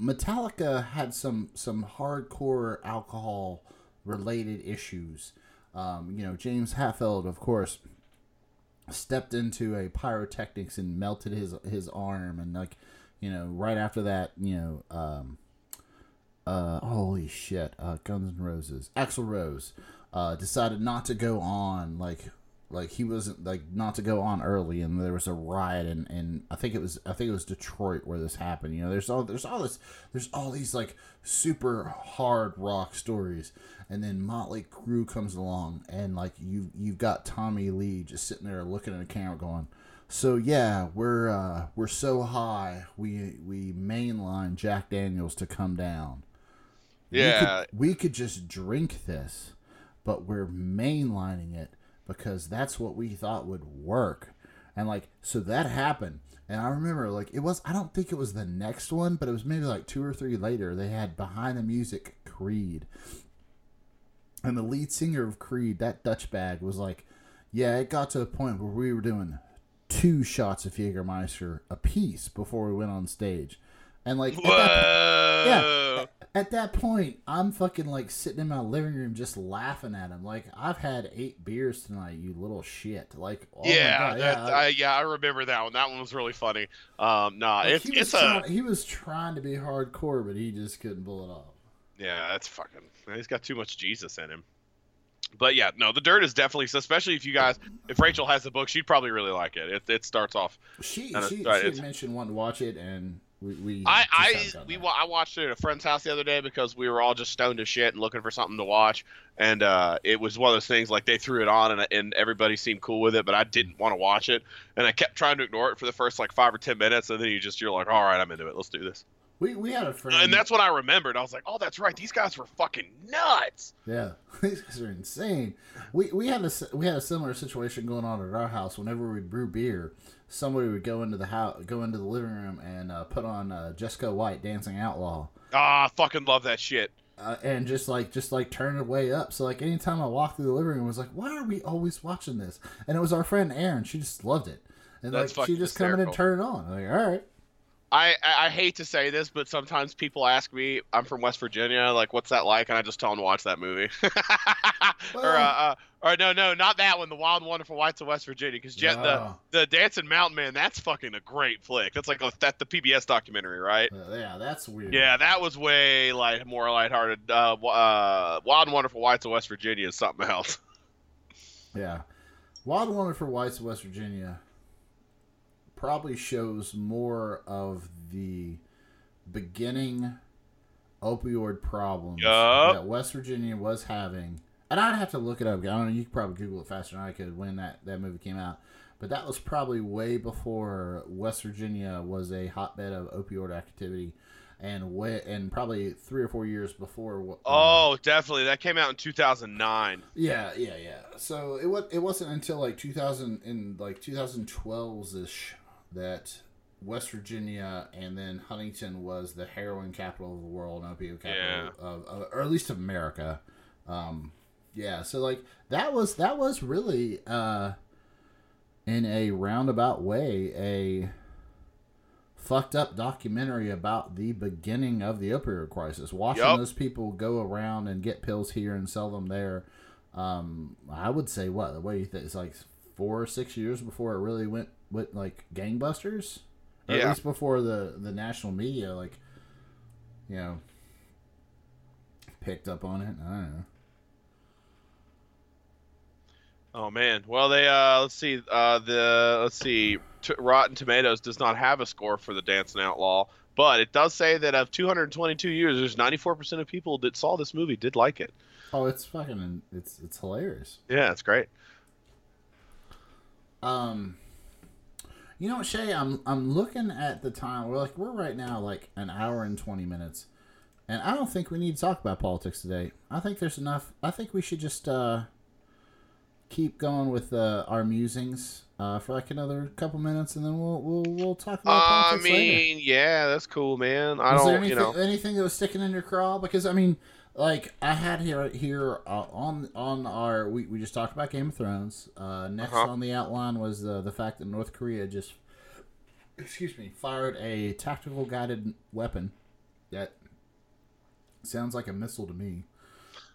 Metallica had some some hardcore alcohol related issues. Um, you know, James Hetfield, of course, stepped into a pyrotechnics and melted his his arm, and like, you know, right after that, you know, um, uh, holy shit, uh, Guns N' Roses, Axl Rose, uh, decided not to go on, like, like he wasn't like not to go on early, and there was a riot, and and I think it was I think it was Detroit where this happened. You know, there's all there's all this there's all these like super hard rock stories, and then Motley Crue comes along, and like you you've got Tommy Lee just sitting there looking at the camera, going. So yeah, we're uh, we're so high. We we mainline Jack Daniels to come down. We Yeah. could, we could just drink this, but we're mainlining it because that's what we thought would work. And like, so that happened. And I remember, like, it was, I don't think it was the next one, but it was maybe like two or three later. They had Behind the Music Creed. And the lead singer of Creed, that Dutch bag, was like, yeah, it got to a point where we were doing two shots of Jägermeister a piece before we went on stage. And like, at that, whoa at that point, I'm fucking like sitting in my living room just laughing at him. Like, I've had eight beers tonight, you little shit. Like, oh yeah, God, that, yeah. I, yeah, I remember that one. That one was really funny. Um, nah, Like, it's he, it's a he was trying to be hardcore, but he just couldn't pull it off. yeah, that's fucking. He's got too much Jesus in him. but yeah, no, the dirt is definitely, so especially if you guys, if Rachel has the book, she'd probably really like it. It, it starts off. She she, right, she mentioned wanting to watch it, and we we I I we that. I watched it at a friend's house the other day because we were all just stoned as shit and looking for something to watch, and uh, it was one of those things like they threw it on and and everybody seemed cool with it, but I didn't want to watch it, and I kept trying to ignore it for the first like five or ten minutes, and then you just you're like, all right, I'm into it, let's do this, we we had a friend, and that's what I remembered. I was like, oh, that's right, these guys were fucking nuts. Yeah, *laughs* these guys are insane. We we had a we had a similar situation going on at our house. Whenever we brew beer, somebody would go into the house, go into the living room, and uh, put on uh, Jesco White Dancing Outlaw, Ah, I fucking love that shit. uh, and just like just like turn it way up. So like anytime I walked through the living room, it was like, why are we always watching this? And it was our friend Erin. She just loved it, and That's like she just come in and hysterical. turn it on. I'm like, all right. I, I I hate to say this, but sometimes people ask me, I'm from West Virginia, like, what's that like? And I just tell them to watch that movie. *laughs* or, uh, uh, or no, no, not that one, The Wild and Wonderful Whites of West Virginia, because Yeah. the the Dancing Mountain Man, that's fucking a great flick. That's like a, that the PBS documentary, right? Uh, yeah, that's weird. Yeah, that was way like more lighthearted. Uh, uh, Wild and Wonderful Whites of West Virginia is something else. *laughs* Yeah. Wild and Wonderful Whites of West Virginia probably shows more of the beginning opioid problems Yup. that West Virginia was having. And I'd have to look it up. I don't know. You could probably Google it faster than I could when that, that movie came out. But that was probably way before West Virginia was a hotbed of opioid activity, and way and probably three or four years before. what- um, Oh, definitely. That came out in 2009. yeah, yeah, yeah. So it was it wasn't until like 2000 in like 2012 ish that West Virginia and then Huntington was the heroin capital of the world, opioid capital Yeah. of, of or at least of America. Um, yeah, so like that was that was really uh, in a roundabout way a fucked up documentary about the beginning of the opioid crisis. Watching Yup. those people go around and get pills here and sell them there. Um, I would say what the way it's like four or six years before it really went with like gangbusters. Or At least before the the national media like, you know, picked up on it. I don't know. Oh man. Well, they uh let's see uh the let's see T- Rotten Tomatoes does not have a score for the Dancing Outlaw, but it does say that of 222 users, 94% of people that saw this movie did like it. Oh, it's fucking it's it's hilarious. Yeah, it's great. Um, you know what, Shay? I'm I'm looking at the time. We're like we're right now like an hour and twenty minutes, and I don't think we need to talk about politics today. I think there's enough. I think we should just uh keep going with uh, our musings uh, for like another couple minutes, and then we'll we'll we'll talk about I politics later. mean, yeah, that's cool, man. I don't, anything, you know. anything that was sticking in your craw? Because I mean, like I had here here uh, on on our we, we just talked about Game of Thrones. Uh, next Uh-huh. on the outline was uh, the fact that North Korea just *clears throat* excuse me fired a tactical guided weapon that sounds like a missile to me.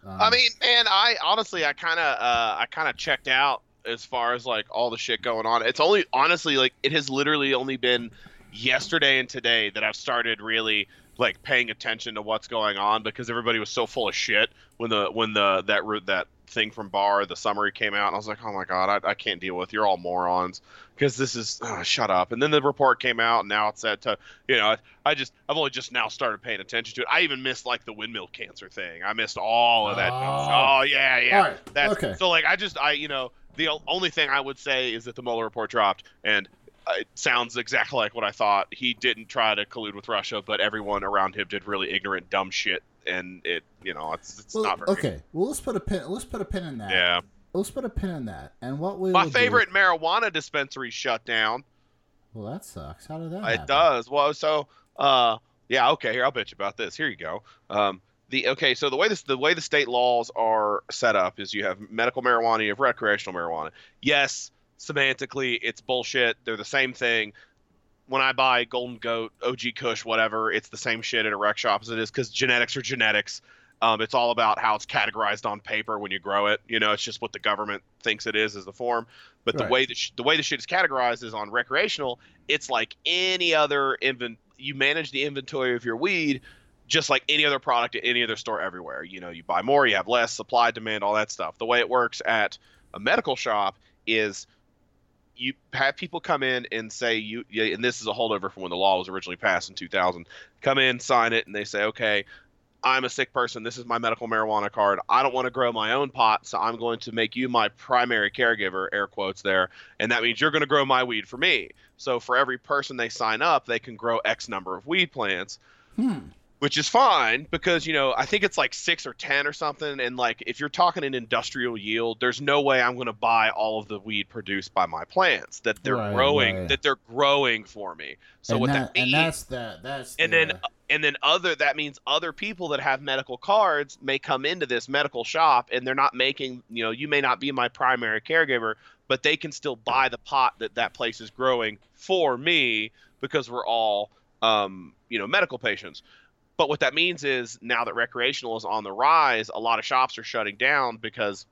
Um, I mean, man, I honestly, I kind of, uh, I kind of checked out as far as like all the shit going on. It's only honestly like it has literally only been yesterday and today that I've started really like paying attention to what's going on because everybody was so full of shit when the when the that root that thing from Barr the summary came out and I was like, oh my god, I, I can't deal with you're all morons because this is oh, shut up. And then the report came out and now it's said to you know I, I just I've only just now started paying attention to it. I even missed like the windmill cancer thing. I missed all of that. Oh. Oh yeah, yeah. right, That's okay. so like I just I you know the only thing I would say is that the Mueller report dropped and it sounds exactly like what I thought. He didn't try to collude with Russia, but everyone around him did really ignorant, dumb shit, and it you know it's it's Well, not very okay. Well, let's put a pin. Let's put a pin in that. Yeah, Let's put a pin in that. And what we my will do- favorite marijuana dispensary shut down. well, that sucks. How did that? It happen? does. Well, so uh, yeah, okay. Here, I'll bitch about this. Here you go. Um, the okay, so the way this the way the state laws are set up is you have medical marijuana, you have recreational marijuana. Yes, semantically, it's bullshit. They're the same thing. When I buy Golden Goat, OG Kush, whatever, it's the same shit at a rec shop as it is because genetics are genetics. Um, it's all about how it's categorized on paper when you grow it. You know, it's just what the government thinks it is as the form. But the way that sh- the way the shit is categorized is on recreational. It's like any other invent. You manage the inventory of your weed just like any other product at any other store everywhere. You know, you buy more, you have less supply, demand, all that stuff. The way it works at a medical shop is you have people come in and say you and this is a holdover from when the law was originally passed in 2000 come in sign it and they say okay i'm a sick person. This is my medical marijuana card. I don't want to grow my own pot so i'm going to make you my primary caregiver air quotes there and that means you're going to grow my weed for me. So for every person they sign up they can grow x number of weed plants. Hmm. Which is fine because you know I think it's like six or ten or something, and like if you're talking an industrial yield, there's no way I'm going to buy all of the weed produced by my plants that they're Right, growing right. that they're growing for me. So and what that, that, and means, that's that. That's and the, then and then other that means other people that have medical cards may come into this medical shop and they're not making you know you may not be my primary caregiver but they can still buy the pot that that place is growing for me because we're all um, you know medical patients but what that means is now that recreational is on the rise a lot of shops are shutting down because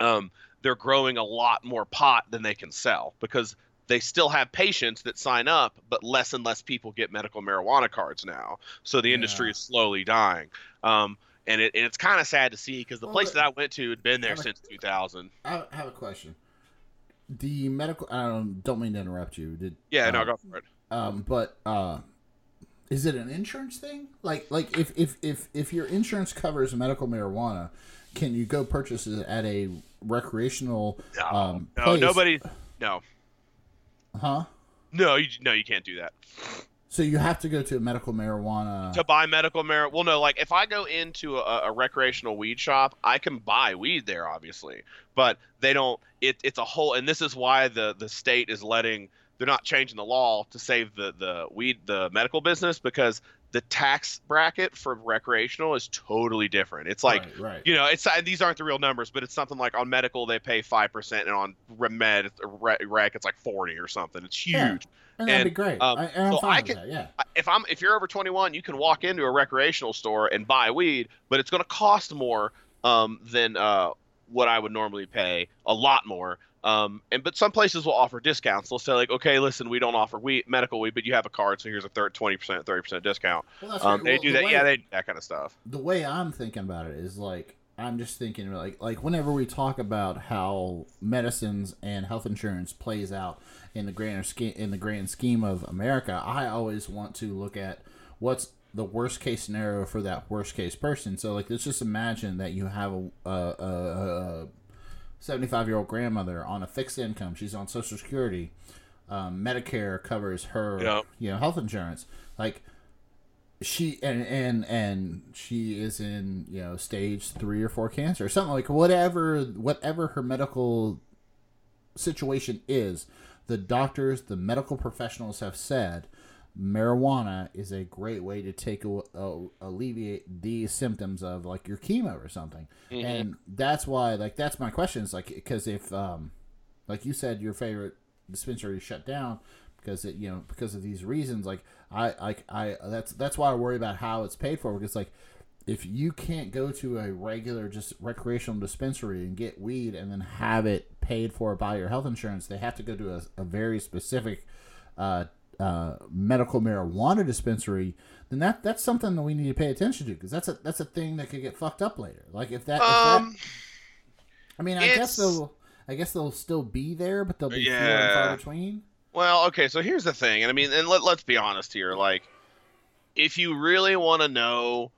um, they're growing a lot more pot than they can sell because they still have patients that sign up, but less and less people get medical marijuana cards now. So the industry is slowly dying. Um, and, it, and it's kind of sad to see because the Well, place that I went to had been there I'm a- since 2000. I have a question. The medical. I don't, don't mean to interrupt you. Did Yeah, uh, no, go for it. Um, but uh, is it an insurance thing? Like, like if if if if your insurance covers medical marijuana, can you go purchase it at a recreational? No, um, no, place? nobody, no, Huh? no, you, no, you can't do that. So you have to go to a medical marijuana. to buy medical marijuana. Well, no, like if I go into a, a recreational weed shop, I can buy weed there, obviously, but they don't. It, it's a whole, and this is why the the state is letting. They're not changing the law to save the the weed the medical business because the tax bracket for recreational is totally different. It's like right, right. you know, it's and these aren't the real numbers, but it's something like on medical they pay five percent, and on med rec it's like forty or something. It's huge. Yeah. and that'd be great. um, I, and I'm so fine I with can- that. Yeah. if I'm if you're over 21, you can walk into a recreational store and buy weed, but it's going to cost more um, than uh, what I would normally pay, a lot more. Um, and but some places will offer discounts. They'll say like, okay, listen, we don't offer we medical weed, but you have a card, so here's a third 20%, 30% discount. Well, that's Um, they Well, do the that. way- yeah, they do that kind of stuff. the way I'm thinking about it is like I'm just thinking like like whenever we talk about how medicines and health insurance plays out in the grander scheme in the grand scheme of America, I always want to look at what's the worst case scenario for that worst case person. So like let's just imagine that you have a a, a, a 75 year old grandmother on a fixed income. She's on Social Security. Um, Medicare covers her, Yeah. you know, health insurance. Like she and and and she is in you know stage three or four cancer or something like whatever whatever her medical situation is the doctors the medical professionals have said marijuana is a great way to take a, a, alleviate these symptoms of like your chemo or something Mhm. and that's why like that's my question is like because if um like you said your favorite dispensary is shut down because it you know because of these reasons like i like i that's that's why i worry about how it's paid for because like if you can't go to a regular just recreational dispensary and get weed and then have it paid for by your health insurance they have to go to a, a very specific uh, uh, medical marijuana dispensary then that that's something that we need to pay attention to because that's a that's a thing that could get fucked up later like if that, if that Um, I mean, I guess they'll. I guess they'll still be there, but they'll be and Yeah. far between. Well, okay, so here's the thing, and I mean, and let, let's be honest here. Like, if you really want to know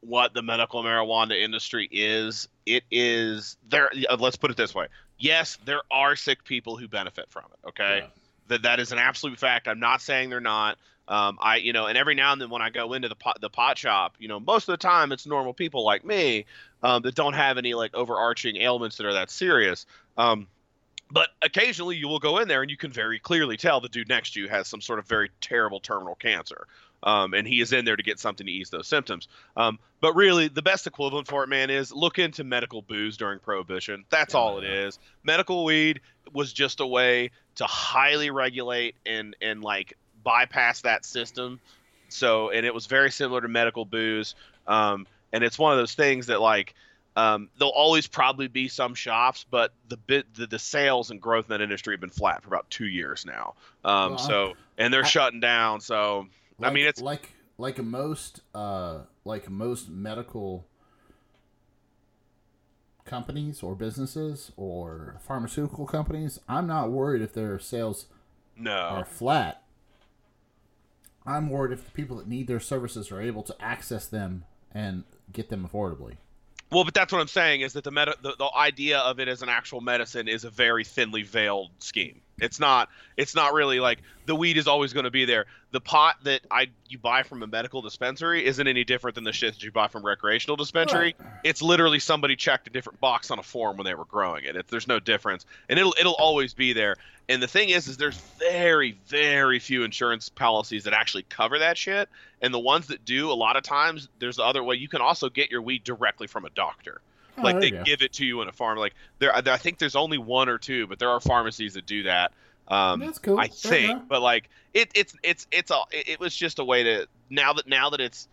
what the medical marijuana industry is, it is there. uh, Let's put it this way: yes, there are sick people who benefit from it. Okay, that that is an absolute fact. I'm not saying they're not. Um, I, you know, and every now and then when I go into the pot, the pot shop, you know, most of the time it's normal people like me um, that don't have any like overarching ailments that are that serious. Um, but occasionally you will go in there and you can very clearly tell the dude next to you has some sort of very terrible terminal cancer. Um, and he is in there to get something to ease those symptoms. Um, but really, the best equivalent for it, man, is look into medical booze during Prohibition. That's all it Yeah. is. Medical weed was just a way to highly regulate and and like bypass that system. So, and it was very similar to medical booze. Um, and it's one of those things that like um, there'll always probably be some shops, but the bit the, the sales and growth in that industry have been flat for about two years now. Um, Well, so and they're I- shutting down. So Like, I mean, it's like like most uh like most medical companies or businesses or pharmaceutical companies, I'm not worried if their sales No. are flat. I'm worried if the people that need their services are able to access them and get them affordably. Well, but that's what I'm saying is that the meta, the, the idea of it as an actual medicine is a very thinly veiled scheme. It's not. It's not really like the weed is always going to be there. The pot that I you buy from a medical dispensary isn't any different than the shit that you buy from recreational dispensary. It's literally somebody checked a different box on a form when they were growing it. it. There's no difference, and it'll it'll always be there. And the thing is, is there's very very few insurance policies that actually cover that shit, and the ones that do, a lot of times there's the other way. You can also get your weed directly from a doctor Oh, like they give it to you in a farm. Like there, I think there's only one or two, but there are pharmacies that do that. Um, That's cool. I Fair think, enough. but like it, it's it's it's all. It, it was just a way to now that now that it's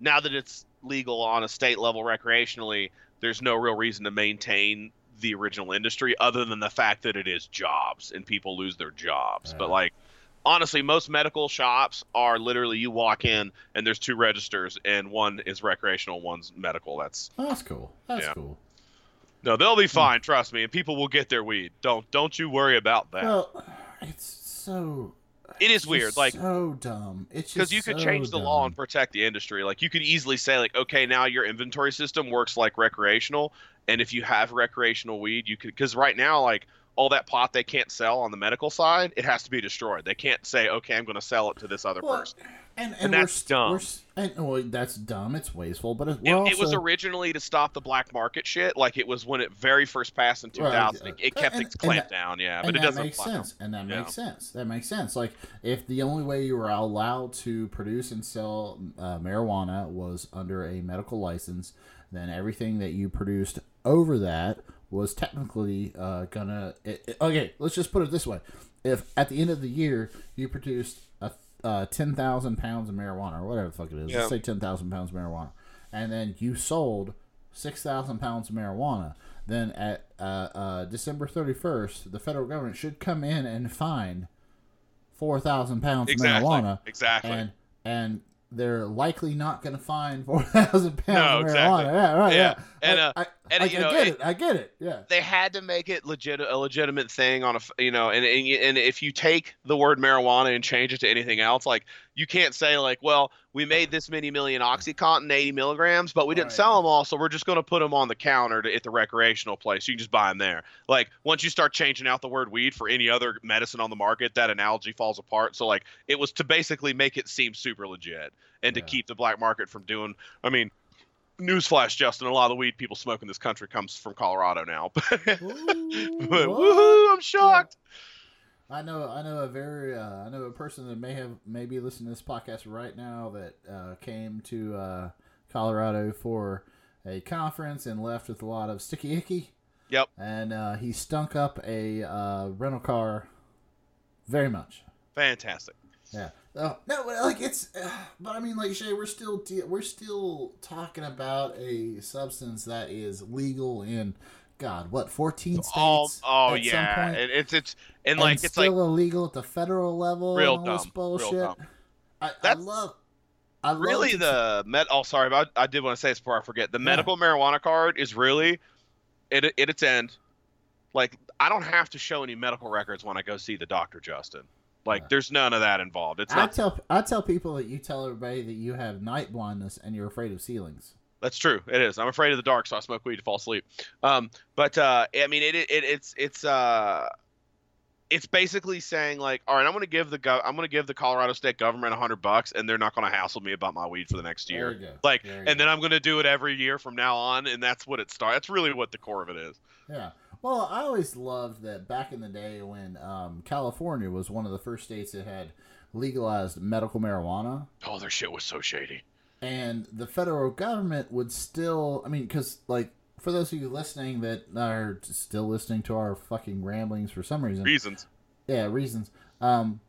now that it's legal on a state level recreationally, there's no real reason to maintain the original industry other than the fact that it is jobs and people lose their jobs. But like honestly, most medical shops are literally you walk in and there's two registers and one is recreational, one's medical. That's Oh, that's cool. That's Yeah. cool. no, they'll be hmm. fine. Trust me, and people will get their weed. Don't don't you worry about that. Well, it's so. It is weird, like- so dumb. It's because you could so change the law and protect the industry. Like you could easily say, like, okay, now your inventory system works like recreational, and if you have recreational weed, you could because right now, like all that pot they can't sell on the medical side, it has to be destroyed. They can't say, okay, I'm going to sell it to this other Well, person. and, and, And that's dumb. We're, and, well, that's dumb. It's wasteful, but it, It, also, it was originally to stop the black market shit, like it was when it very first passed in Right, 2000. it, uh, it kept and- clamped that- down, yeah, but it doesn't make sense. And that Yeah. makes sense. That makes sense. Like if the only way you were allowed to produce and sell uh, marijuana was under a medical license, then everything that you produced over that was technically uh, gonna. It, it- okay, let's just put it this way: if at the end of the year you produced a uh, ten thousand pounds of marijuana or whatever the fuck it is, Yeah. let's say ten thousand pounds of marijuana, and then you sold six thousand pounds of marijuana, then at uh, uh, December thirty first, the federal government should come in and fine four thousand pounds Exactly. of marijuana, Exactly. and and they're likely not going to find *laughs* four thousand pounds No, of exactly. marijuana. Yeah, right. Yeah. Yeah, And, I, uh, I, and, I, you I get it- it. I get it. Yeah. they had to make it legit a legitimate thing on a, you know and, and and if you take the word marijuana and change it to anything else like you can't say like well we made this many million oxycontin 80 milligrams but we didn't Right. sell them all so we're just going to put them on the counter to, at the recreational place you can just buy them there like once you start changing out the word weed for any other medicine on the market that analogy falls apart so like it was to basically make it seem super legit and to keep the black market from doing i mean Newsflash, Justin! A lot of the weed people smoke in this country comes from Colorado now. *laughs* but Ooh, *laughs* what? woohoo! I'm shocked. I know, I know a very, uh, I know a person that may have maybe listening to this podcast right now that uh, came to uh, Colorado for a conference and left with a lot of sticky icky. Yep. And uh, he stunk up a uh, rental car very much. Fantastic. Yeah. Oh, no, but, like it's, uh, but I mean, like Shay, we're still de- we're still talking about a substance that is legal in, God, what, fourteen states? Oh, oh at some yeah. point? And it's it's and and like it's still like illegal at the federal level. Real and dumb, real bullshit. dumb. I, I love. I love really the med. Oh, sorry, but I, I did want to say this before I forget. The medical marijuana card is really, at, at its end, like I don't have to show any medical records when I go see the doctor, Justin. Like Yeah. there's none of that involved. It's I not. tell I tell people that you tell everybody that you have night blindness and you're afraid of ceilings. That's true. It is. I'm afraid of the dark, so I smoke weed to fall asleep. Um, but uh, I mean, it, it it's it's uh, it's basically saying like, all right, I'm gonna give the gov- I'm gonna give the Colorado state government a hundred bucks, and they're not gonna hassle me about my weed for the next year. Like, and go. then I'm gonna do it every year from now on, and that's what it starts. That's really what the core of it is. Yeah. Well, I always loved that back in the day when um, California was one of the first states that had legalized medical marijuana. Oh, their shit was so shady. And the federal government would still i mean because like for those of you listening that are still listening to our fucking ramblings for some reason. Reasons. yeah reasons. Um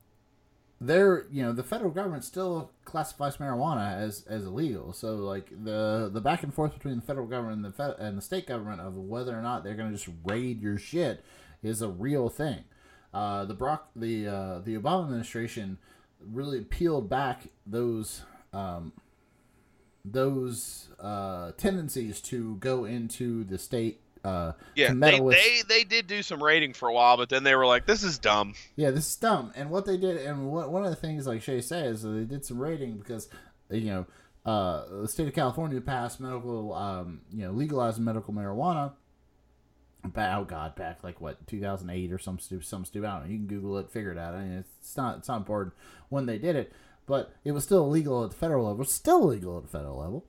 they're you know the federal government still classifies marijuana as as illegal. So like the the back and forth between the federal government and the fed, and the state government of whether or not they're going to just raid your shit is a real thing. Uh the Barack the uh the obama administration really peeled back those um, those uh, tendencies to go into the state. Uh, Yeah, they, with- they they did do some rating for a while, but then they were like, "This is dumb." Yeah, this is dumb. And what they did, and what, one of the things, like Shay says, they did some rating because, you know, uh, the state of California passed medical, um, you know, legalized medical marijuana. Back, oh God, back like what 2008 or some stupid, some stupid. I don't know. You can Google it, figure it out. I mean, it's not, it's not important when they did it, but it was still illegal at the federal level. It's still illegal at the federal level.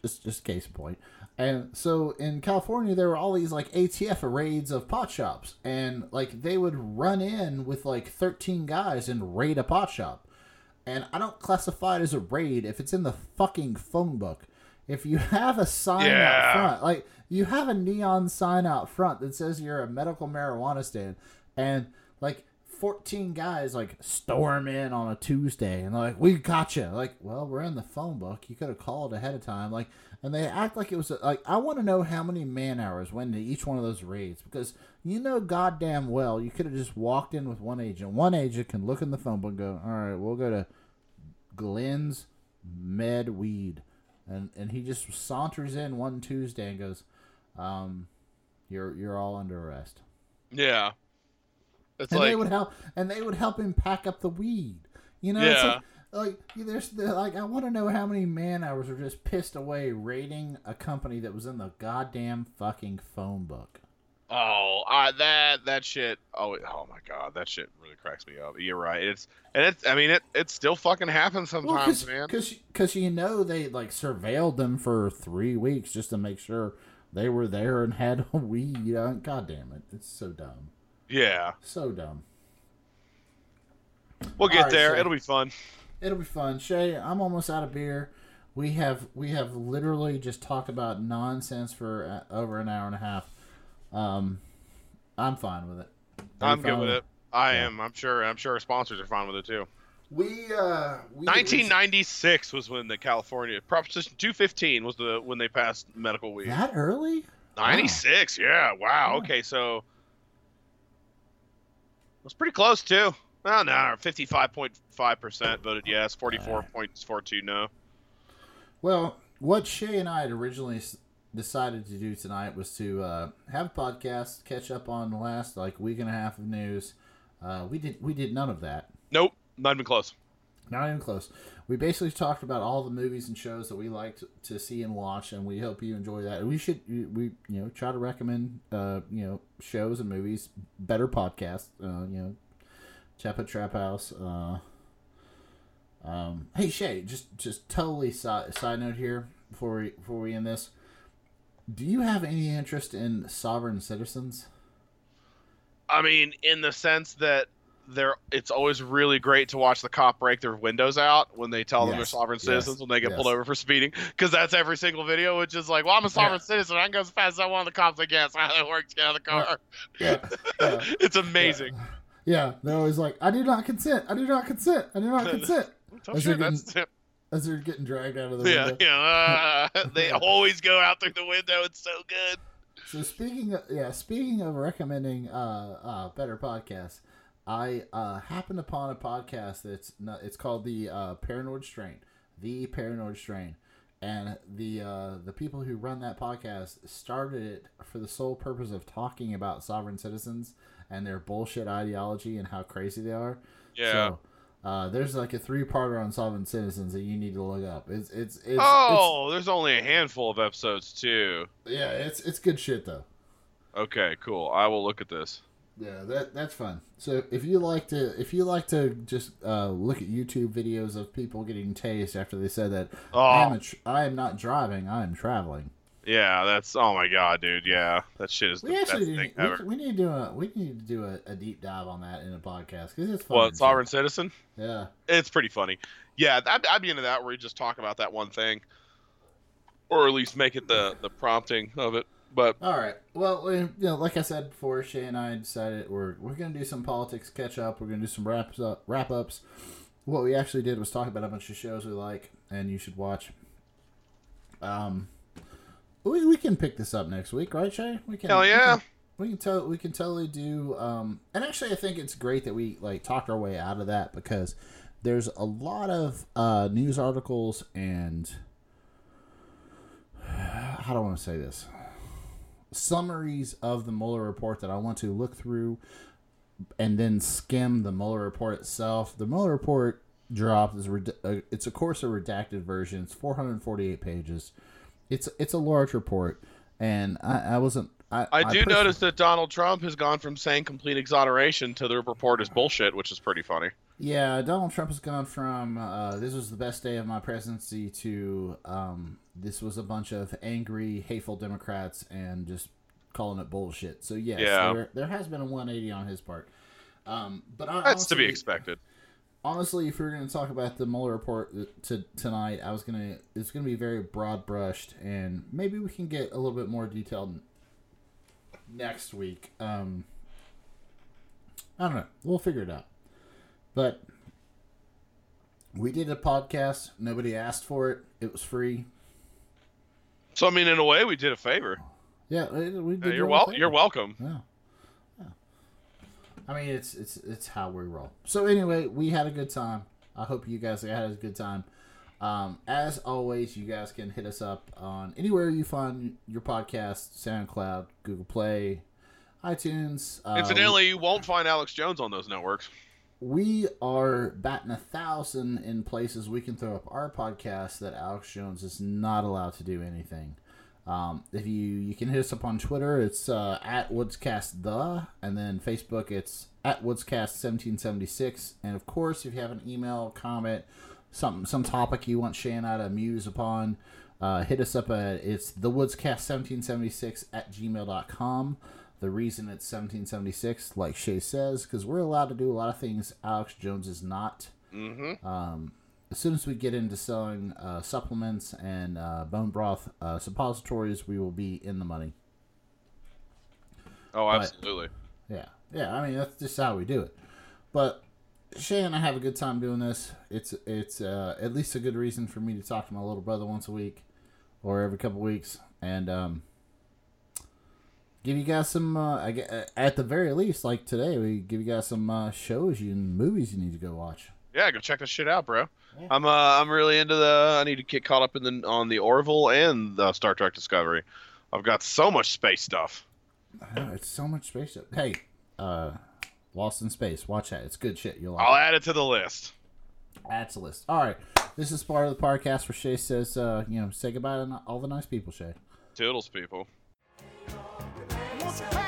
Just, just case in point. And so in California, there were all these like ATF raids of pot shops, and like they would run in with like 13 guys and raid a pot shop. And I don't classify it as a raid if it's in the fucking phone book. If you have a sign Yeah. out front, like you have a neon sign out front that says you're a medical marijuana stand, and like 14 guys like storm in on a Tuesday and they're like, "We got you." Like, well, we're in the phone book. You could have called ahead of time. Like, and they act like it was like I want to know how many man hours went into each one of those raids because you know goddamn well you could have just walked in with one agent. One agent can look in the phone book and go, "All right, we'll go to Glenn's Med Weed," and and he just saunters in one Tuesday and goes, um, "You're you're all under arrest." Yeah, it's and like they would help and they would help him pack up the weed you know it's Yeah. like, like there's the, like i want to know how many man hours are just pissed away raiding a company that was in the goddamn fucking phone book Oh, uh, that that shit. Oh, oh my god, that shit really cracks me up. You're right. It's and it's. I mean, it it still fucking happens sometimes, man. because you know they like surveilled them for three weeks just to make sure they were there and had a *laughs* weed uh, god damn it it's so dumb Yeah, so dumb we'll get right, there. so- It'll be fun. It'll be fun. Shay, I'm almost out of beer. We have we have literally just talked about nonsense for over an hour and a half. Um, I'm fine with it. Are I'm good with it. I Yeah. am. I'm sure. I'm sure our sponsors are fine with it too. We uh, we 1996 was when the California Proposition 215 was the when they passed medical weed. that early. 96. Yeah. Wow. Yeah. Okay. So it was pretty close too. Well, no, 55.5 percent voted yes. 44.42 no. Well, what Shay and I had originally decided to do tonight was to uh, have a podcast, catch up on the last like week and a half of news. Uh, we did we did none of that. Nope. Not even close. Not even close. We basically talked about all the movies and shows that we liked to see and watch, and we hope you enjoy that. We should we you know try to recommend uh you know shows and movies, better podcasts. Uh, you know, Chapo Trap House. Uh, um, hey Shay, just just totally side side note here before we before we end this. Do you have any interest in sovereign citizens? I mean, in the sense that they're it's always really great to watch the cop break their windows out when they tell them they're Yes, sovereign yes, citizens when they get pulled over for speeding because that's every single video which is like well i'm a sovereign citizen i can go as fast as i want the cops i guess *laughs* how that works get out of the car Yeah, yeah. *laughs* it's amazing Yeah, they're always like, "I do not consent. I do not consent. I do not *laughs* consent." As sure you're that's as they're getting dragged out of the yeah window. yeah uh, they always go out through the window it's so good So speaking of yeah, speaking of recommending uh, uh better podcasts, I uh happened upon a podcast that's not, it's called the uh, Paranoid Strain, the Paranoid Strain, and the uh the people who run that podcast started it for the sole purpose of talking about sovereign citizens and their bullshit ideology and how crazy they are. yeah So, uh, there's like a three-parter on sovereign citizens that you need to look up. It's it's it's, oh there's only a handful of episodes too yeah, it's it's good shit though. okay cool i will look at this Yeah, that that's fun. So if you like to if you like to just uh, look at YouTube videos of people getting tased after they said that I am oh a tr- I am not driving, I am traveling. yeah that's oh my god dude yeah that shit is the We best actually thing we, ever we need to do a we need to do a, a deep dive on that in a podcast because it's fun. what sovereign citizen Yeah. It's pretty funny. Yeah, I'd, I'd be into that where you just talk about that one thing, or at least make it the the prompting of it. But All right. Well, we- you know, like I said before, Shay and I decided we're we're gonna do some politics catch up. We're gonna do some wraps up wrap ups. What we actually did was talk about a bunch of shows we like and you should watch. Um, we, we can pick this up next week, right, Shay? We can. Hell we yeah. can- We can tell. We can totally do. Um, and actually, I think it's great that we like talked our way out of that because there's a lot of uh, news articles and *sighs* how do I want to say this? Summaries of the Mueller report that I want to look through and then skim the Mueller report itself. The Mueller report dropped is uh, it's of course a redacted version. It's 448 pages. It's it's a large report, and I, I wasn't. I, I do pers- notice that Donald Trump has gone from saying complete exoneration to the report is bullshit, which is pretty funny. Yeah, Donald Trump has gone from uh, this was the best day of my presidency to um, this was a bunch of angry, hateful Democrats and just calling it bullshit. So yes, Yeah. there, there has been a 180 on his part. Um, but I, That's to be expected. honestly, if we were going to talk about the Mueller report to tonight, I was gonna it's gonna be very broad brushed, and maybe we can get a little bit more detailed next week. Um, I don't know. We'll figure it out. But we did a podcast. Nobody asked for it. It was free. So I mean, in a way, we did a favor. Yeah, we did. Yeah, you're a wel- You're welcome. Yeah. Yeah. I mean, it's it's it's how we roll. So anyway, we had a good time. I hope you guys had a good time. Um, as always, you guys can hit us up on anywhere you find your podcast: SoundCloud, Google Play, iTunes. Uh, Incidentally, you won't find Alex Jones on those networks. We are batting a thousand in places we can throw up our podcast that Alex Jones is not allowed to do anything. Um, if you you can hit us up on Twitter, it's uh, at Woodscast the, and then Facebook, it's at Woodscast seventeen seventy six, and of course, if you have an email comment, some some topic you want I to muse upon, uh, hit us up at it's the Woodscast seventeen seventy six at gmail.com. The reason it's 1776, like Shay says, because we're allowed to do a lot of things Alex Jones is not. Mm-hmm. Um, as soon as we get into selling uh, supplements and uh, bone broth uh, suppositories, we will be in the money. Oh, But- absolutely. Yeah, yeah. I mean, that's just how we do it. But Shay and I have a good time doing this. It's it's uh, at least a good reason for me to talk to my little brother once a week, or every couple weeks, and um, give you guys some. Uh, I gue- at the very least, like today, we give you guys some uh, shows you and movies you need to go watch. Yeah, go check this shit out, bro. Yeah. I'm uh, I'm really into the. I need to get caught up in the on the Orville and the Star Trek Discovery. I've got so much space stuff. Know, it's so much space. Hey, uh, Lost in Space. Watch that. It's good shit. You'll like I'll it. add it to the list. That's a list. All right. This is part of the podcast where Shay says, uh, you know, say goodbye to all the nice people, Shay. Toodles, people. Won't you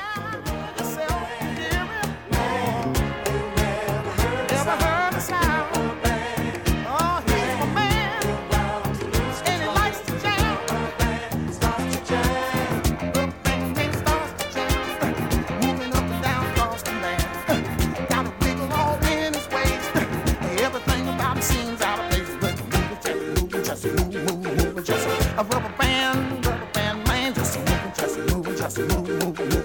rubber band, rubber band